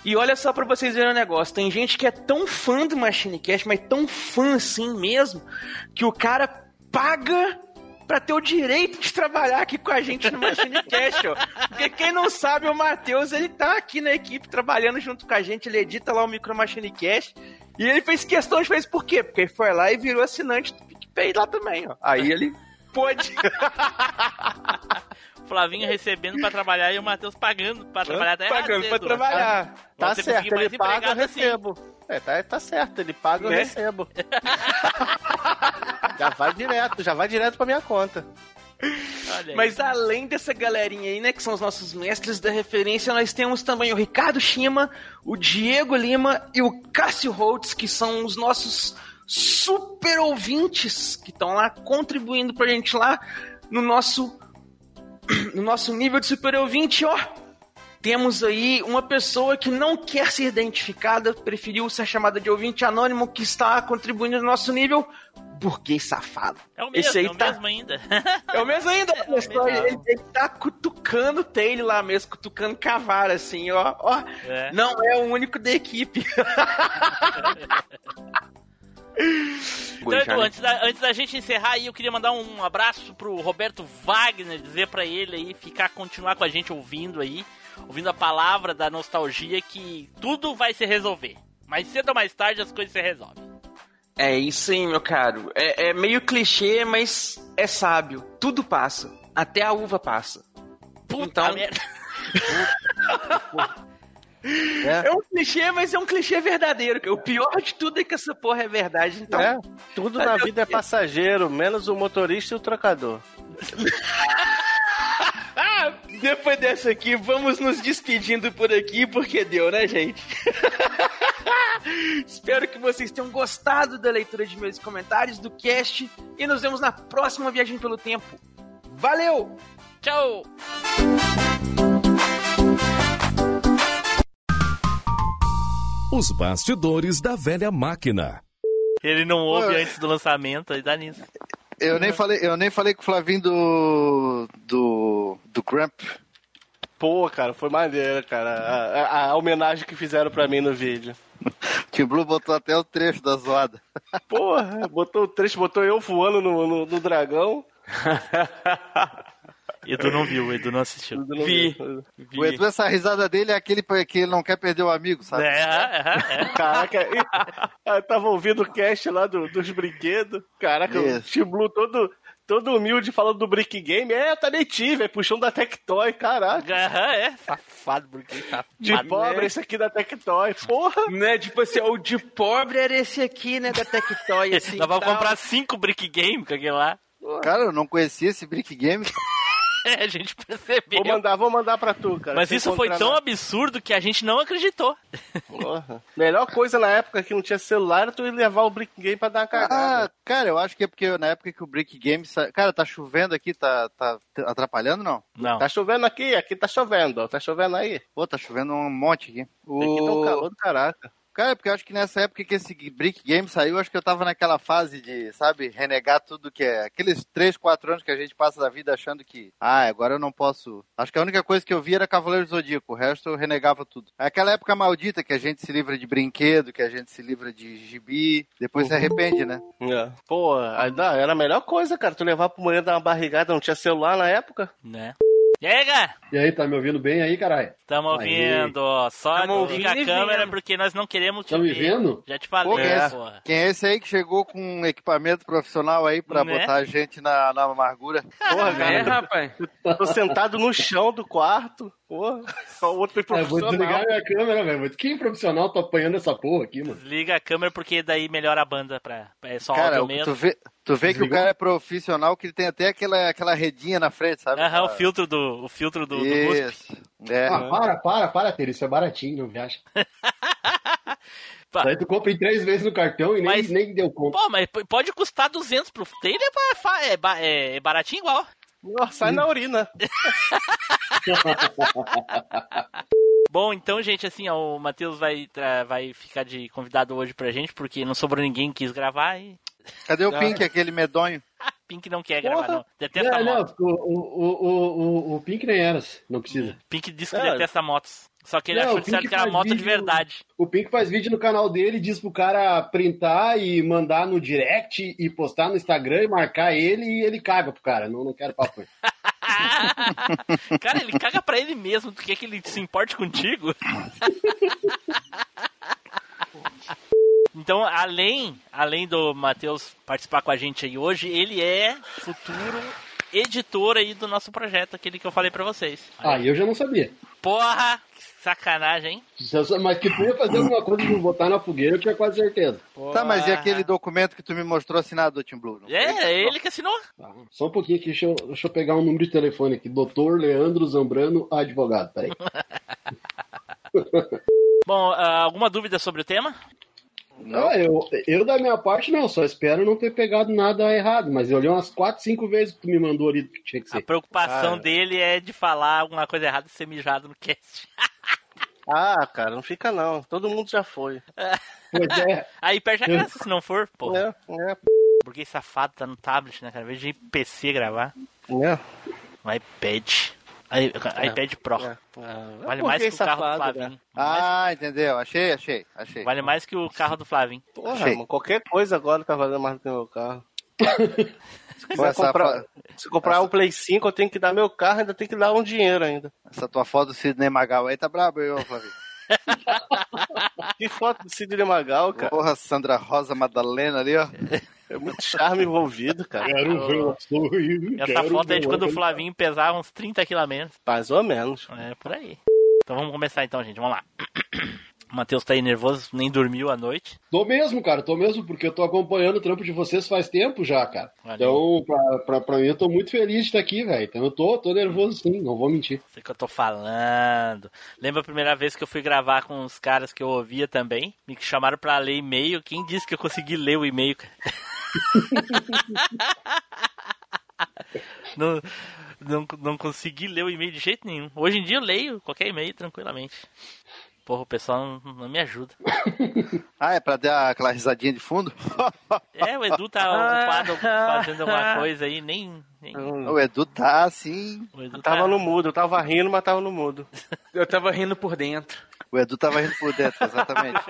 E olha só pra vocês verem o negócio, tem gente que é tão fã do Machine Cast, mas tão fã assim mesmo, que o cara paga pra ter o direito de trabalhar aqui com a gente no Machine Cast, ó. Porque quem não sabe, o Matheus, ele tá aqui na equipe trabalhando junto com a gente, ele edita lá o Micro Machine Cast, e ele fez questão de fazer por quê? Porque ele foi lá e virou assinante do PicPay lá também, ó. Aí ele pôde. Flavinho recebendo pra trabalhar e o Matheus pagando pra trabalhar até Pagando cedo. pra trabalhar. Vão Tá ter que certo, conseguir mais ele paga, eu assim. recebo. É, tá, tá certo, ele paga, eu Né? recebo. já vai direto, já vai direto pra minha conta. Mas além dessa galerinha aí, né, que são os nossos mestres da referência, nós temos também o Ricardo Shima, o Diego Lima e o Cássio Holtz, que são os nossos super ouvintes que estão lá contribuindo pra gente lá no nosso no nosso nível de super ouvinte, ó. Temos aí uma pessoa que não quer ser identificada, preferiu ser chamada de ouvinte anônimo, que está contribuindo no nosso nível, burguês safado. É o mesmo, Esse aí é o tá- mesmo ainda. É o mesmo ainda, só, ele, ele tá cutucando o Taylor lá mesmo, cutucando cavara, assim, ó. ó. É. Não é o único da equipe. Então, Edu, antes da, antes da gente encerrar aí, eu queria mandar um abraço pro Roberto Wagner, dizer pra ele aí ficar, continuar com a gente ouvindo aí, ouvindo a palavra da nostalgia que tudo vai se resolver. Mais cedo ou mais tarde as coisas se resolvem. É isso aí, meu caro. É, é meio clichê, mas é sábio. Tudo passa. Até a uva passa. Puta então... merda. É. um clichê, mas é um clichê verdadeiro. O pior de tudo é que essa porra é verdade. Então, É, tudo na vida é passageiro, menos o motorista e o trocador. Ah, depois dessa aqui, vamos nos despedindo por aqui, porque deu, né, gente? Espero que vocês tenham gostado da leitura de meus comentários, do cast, e nos vemos na próxima viagem pelo tempo. Valeu! Tchau! Os bastidores da velha máquina. Ele não ouve Ué. antes do lançamento, aí dá nisso. Eu nem falei, eu nem falei com o Flavinho do. do. do Cramp. Pô, cara, foi maneiro, cara. A, a- a homenagem que fizeram pra mim no vídeo. Tio Blue botou até o trecho da zoada. Porra, botou o trecho, botou eu voando no, no, no dragão. Edu não viu, Edu não assistiu. Edu não Vi. viu. O Edu, essa risada dele é aquele que ele não quer perder o amigo, sabe? É, é, é. Caraca, e- eu tava ouvindo o cast lá do- dos brinquedos. Caraca, o Isso. T-Blue todo, todo humilde falando do Brick Game. É, eu também tive, é puxando da Tectoy, caraca. Aham, é. Safado, porque safado. De pobre esse aqui da Tectoy, porra. Né, tipo assim, o de pobre era esse aqui, né, da Tectoy, assim. Nós vamos tal. comprar cinco Brick Game com aquele lá. Cara, eu não conhecia esse Brick Game. É, a gente percebeu. Vou mandar, vou mandar pra tu, cara. Mas isso foi tão na- absurdo que a gente não acreditou. Porra. Melhor coisa na época que não tinha celular era tu ir levar o Brick Game pra dar uma cagada. Ah, cara, eu acho que é porque na época que o Brick Game. sa- Cara, tá chovendo aqui, tá, tá atrapalhando não? Não. Tá chovendo aqui, aqui tá chovendo, ó. Tá chovendo aí. Pô, tá chovendo um monte aqui. Aqui tá um O... calor do caraca. Cara, porque eu acho que nessa época que esse Brick Game saiu, acho que eu tava naquela fase de, sabe, renegar tudo que é. Aqueles 3, 4 anos que a gente passa da vida achando que, ah, agora eu não posso. Acho que a única coisa que eu via era Cavaleiro do Zodíaco, o resto eu renegava tudo. É aquela época maldita que a gente se livra de brinquedo, que a gente se livra de gibi, depois se arrepende, né? É. Pô, era a melhor coisa, cara. Tu levar pro mulher dar uma barrigada, não tinha celular na época. Né? E aí, cara? E aí, tá me ouvindo bem aí, caralho? Tamo ouvindo, ó. Só Tamo desliga a ouvindo e câmera vendo. porque nós não queremos te Tá me ver. vendo? Já te Pô, falei, quem, é esse, porra. quem é esse aí que chegou com um equipamento profissional aí pra Né? botar a gente na, na amargura? Porra, É, cara. rapaz. Tô sentado no chão do quarto. Porra. Só o outro Ah, eu vou profissional. desligar minha câmera, velho. Quem profissional tá apanhando essa porra aqui, mano? Desliga a câmera porque daí melhora a banda pra. É só Cara, áudio mesmo. tu vê, tu vê que o Desligou? cara é profissional, que ele tem até aquela, aquela redinha na frente, sabe? Aham, o Ah, filtro do, o filtro do, do. Isso. É. Ah, para, para, para, Ter. Isso é baratinho, não viaja. Daí tu compra em três vezes no cartão e nem, Mas- nem deu conta. Pô, mas pode custar 200 pro Taylor, é, é, ba- baratinho igual. Nossa, sai na urina. Bom, então, gente, assim, ó, o Matheus vai, vai ficar de convidado hoje pra gente, porque não sobrou ninguém que quis gravar e Cadê o Ah. Pink, aquele medonho? Pink não quer gravar, não. Não, Detesta não, motos. o, o, o, o, o Pink nem era. Não precisa. Pink disse que É. detesta motos. Só que ele Não, achou de Pink que era faz moto de vídeo- verdade. O Pink faz vídeo no canal dele, diz pro cara printar e mandar no direct e postar no Instagram e marcar ele e ele caga pro cara. Não, não quero papo. Cara, ele caga pra ele mesmo. Tu quer que ele se importe contigo? Então, além, além do Matheus participar com a gente aí hoje, ele é futuro editor aí do nosso projeto, aquele que eu falei pra vocês. Ah, eu já não sabia. Porra, que sacanagem, hein? Mas que tu ia fazer alguma coisa de botar na fogueira, eu tinha quase certeza. Tá, mas e aquele documento que tu me mostrou assinado do Tim Blue? Não É, é ele que assinou. Só um pouquinho aqui, deixa eu, deixa eu pegar um número de telefone aqui. Doutor Leandro Zambrano, advogado. Peraí. Bom, ah, alguma dúvida sobre o tema? Não, eu, eu da minha parte não, só espero não ter pegado nada errado, mas eu olhei umas 4, 5 vezes que tu me mandou ali que tinha que A ser. preocupação Ah. dele é de falar alguma coisa errada e ser mijado no cast. Ah, cara, não fica não. Todo mundo já foi. Pois é. Aí perde a graça se não for, pô. É, é. Burguês safado tá no tablet, né, cara? Em vez de PC gravar. É. No iPad. I- iPad Pro. É. Vale É mais que o carro do safado, Flavinho. Ah, entendeu. Achei, achei, achei. Vale mais que o carro do Flavinho. Porra, Achei. mano, qualquer coisa agora tá valendo mais do que meu carro. Se Pô, essa comprar, fo- se comprar um Play 5, eu tenho que dar meu carro, ainda tenho que dar um dinheiro ainda. Essa tua foto do Sidney Magal aí tá brabo, eu, Flavinho. Que foto do Sidney Magal, cara. Porra, Sandra Rosa Madalena ali, ó. É muito charme envolvido, cara. Quero ver o sorriso. Essa quero foto é de quando o. Flavinho pesava uns 30 quilos a menos. Mais ou menos. É, por aí. Então vamos começar então, gente. Vamos lá. O Matheus tá aí nervoso, nem dormiu à noite. Tô mesmo, cara, tô mesmo, porque eu tô acompanhando o trampo de vocês faz tempo já, cara. Valeu. Então, pra, pra, pra mim, eu tô muito feliz de estar aqui, velho. Então eu tô, tô nervoso sim, não vou mentir. Sei que eu tô falando. Lembra a primeira vez que eu fui gravar com os caras que eu ouvia também? Me chamaram pra ler e-mail. Quem disse que eu consegui ler o e-mail, cara? não, não, não consegui ler o e-mail de jeito nenhum. Hoje em dia eu leio qualquer e-mail tranquilamente. Porra, o pessoal não, não me ajuda. Ah, é pra dar aquela risadinha de fundo? É, o Edu tá ocupado fazendo alguma coisa aí, nem. nem... O Edu tá assim. Edu Eu tava tá- no mudo, eu tava rindo, mas tava no mudo. Eu tava rindo por dentro. O Edu tava rindo por dentro, exatamente.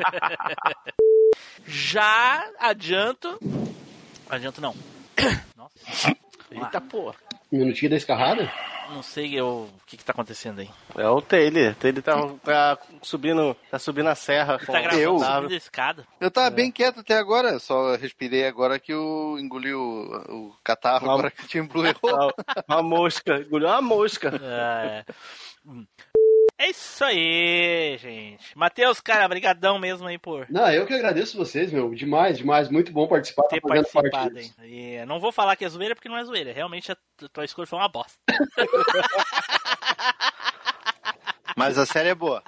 Já adianto. Adianto não. Nossa. Eita porra. Minutinho da escarrada? Não sei eu, o que, que tá acontecendo aí. É o Taylor. O Taylor tá, tá subindo, tá subindo a serra. Tá gravando Eu? subindo a escada. Eu tava bem quieto até agora, só respirei agora que eu engoli o, o catarro, Uma- agora que o Tim Blue errou. Uma mosca, engoliu uma mosca. É. Hum. É isso aí. Matheus, cara, brigadão mesmo aí por Não, eu que agradeço vocês, meu. Demais, demais. Muito bom participar. ter tá participado aí. E não vou falar que é zoeira porque não é zoeira. Realmente a tua escolha foi uma bosta. Mas a série é boa.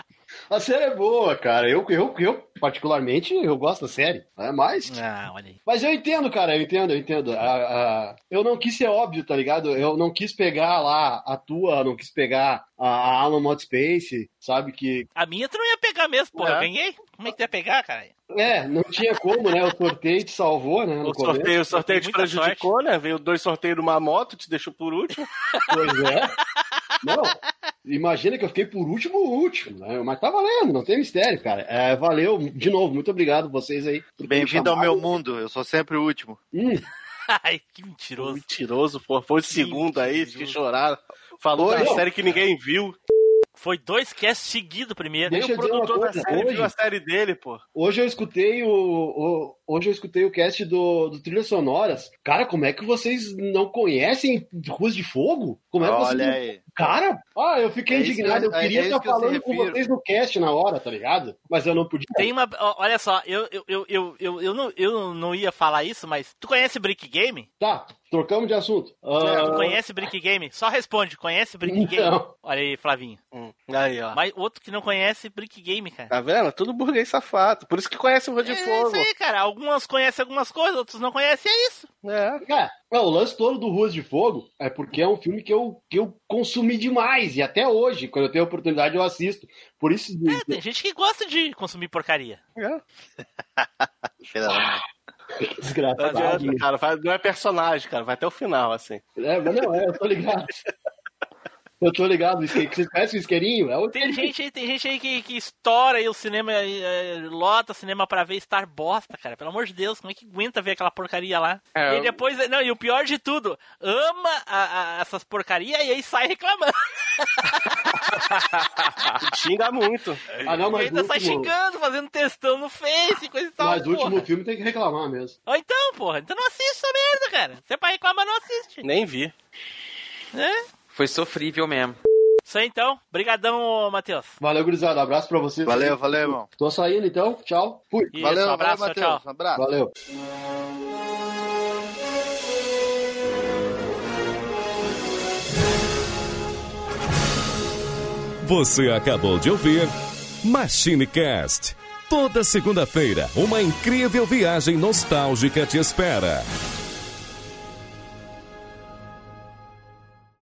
A série é boa, cara. Eu, eu, eu particularmente, eu gosto da série. É mais. Ah, olha aí. Mas eu entendo, cara, eu entendo, eu entendo. A- a- eu não quis ser óbvio, tá ligado? Eu não quis pegar lá a tua, não quis pegar a, a Alan Mod Space, sabe? Que. A minha tu não ia pegar mesmo, porra. É. Eu ganhei. Como é que tu ia pegar, cara? É, não tinha como, né? O sorteio te salvou, né? No O sorteio, o sorteio te prejudicou, né? Veio dois sorteios numa moto, te deixou por último. Pois é. Não, imagina que eu fiquei por último, último, né? Mas tá valendo, não tem mistério, cara. É, valeu, de novo, muito obrigado vocês aí. Bem-vindo ao meu mundo, eu sou sempre o último. Hum, Ai, que mentiroso. Mentiroso, pô. Foi o segundo aí, fiquei chorando. Falou da série que ninguém viu. Foi dois casts seguidos primeiro. Deixa o produtor da série hoje- viu a série dele, pô. hoje eu escutei o, o- hoje eu escutei o cast do, do Trilhas Sonoras. Cara, como é que vocês não conhecem Ruas de Fogo? Como é que vocês Olha não- aí. Cara, ah, eu fiquei É indignado. Eu eu- é- queria é estar que falando com vocês no cast na hora, tá ligado? Mas eu não podia. Tem uma. Olha só, eu, eu, eu, eu, eu, eu não, eu não ia falar isso, mas. Tu conhece Brick Game? Tá, trocamos de assunto. Tu Ah, conhece Brick Game? Só responde, conhece Brick Game? Não. Olha aí, Flavinho. Hum. Aí, ó. Mas outro que não conhece Brick Game, cara. Tá vendo? Tudo burguês safado. Por isso que conhece o Rua de É Fogo. isso aí, cara. Algumas conhecem algumas coisas, outros não conhecem, é isso. É. Cara, não, o lance todo do Ruas de Fogo é porque é um filme que eu, que eu consumi demais. E até hoje, quando eu tenho oportunidade, eu assisto. Por isso. É, tem gente que gosta de consumir porcaria. Filha da mãe. Não Desgraçado. adianta, cara. Vai- Não é personagem, cara. Vai até o final, assim. É, mas não, é, eu tô ligado. Eu tô ligado. Vocês conhecem o isqueirinho? É o Tem gente aí, tem gente aí que, que estoura aí o cinema, eh, lota cinema pra ver Star bosta, cara. Pelo amor de Deus, como é que aguenta ver aquela porcaria lá? É, e depois, não, e o pior de tudo, ama a- a- essas porcarias e aí sai reclamando. Xinga muito. Ah, não, mas ainda no sai último, xingando, fazendo textão no Face, coisa e tal. mas porra. último filme tem que reclamar mesmo. Ou então, porra, então não assiste essa merda, cara. Se é pra reclamar, não assiste. Nem vi. É? Foi sofrível mesmo. Isso aí então. Brigadão, ô, Matheus. Valeu, gurizada. Abraço pra vocês. Valeu, valeu, irmão. Tô saindo então. Tchau. Fui. Isso, valeu, um abraço, valeu, tchau, Matheus. Um abraço. Valeu. Você acabou de ouvir MachineCast. Toda segunda-feira, uma incrível viagem nostálgica te espera.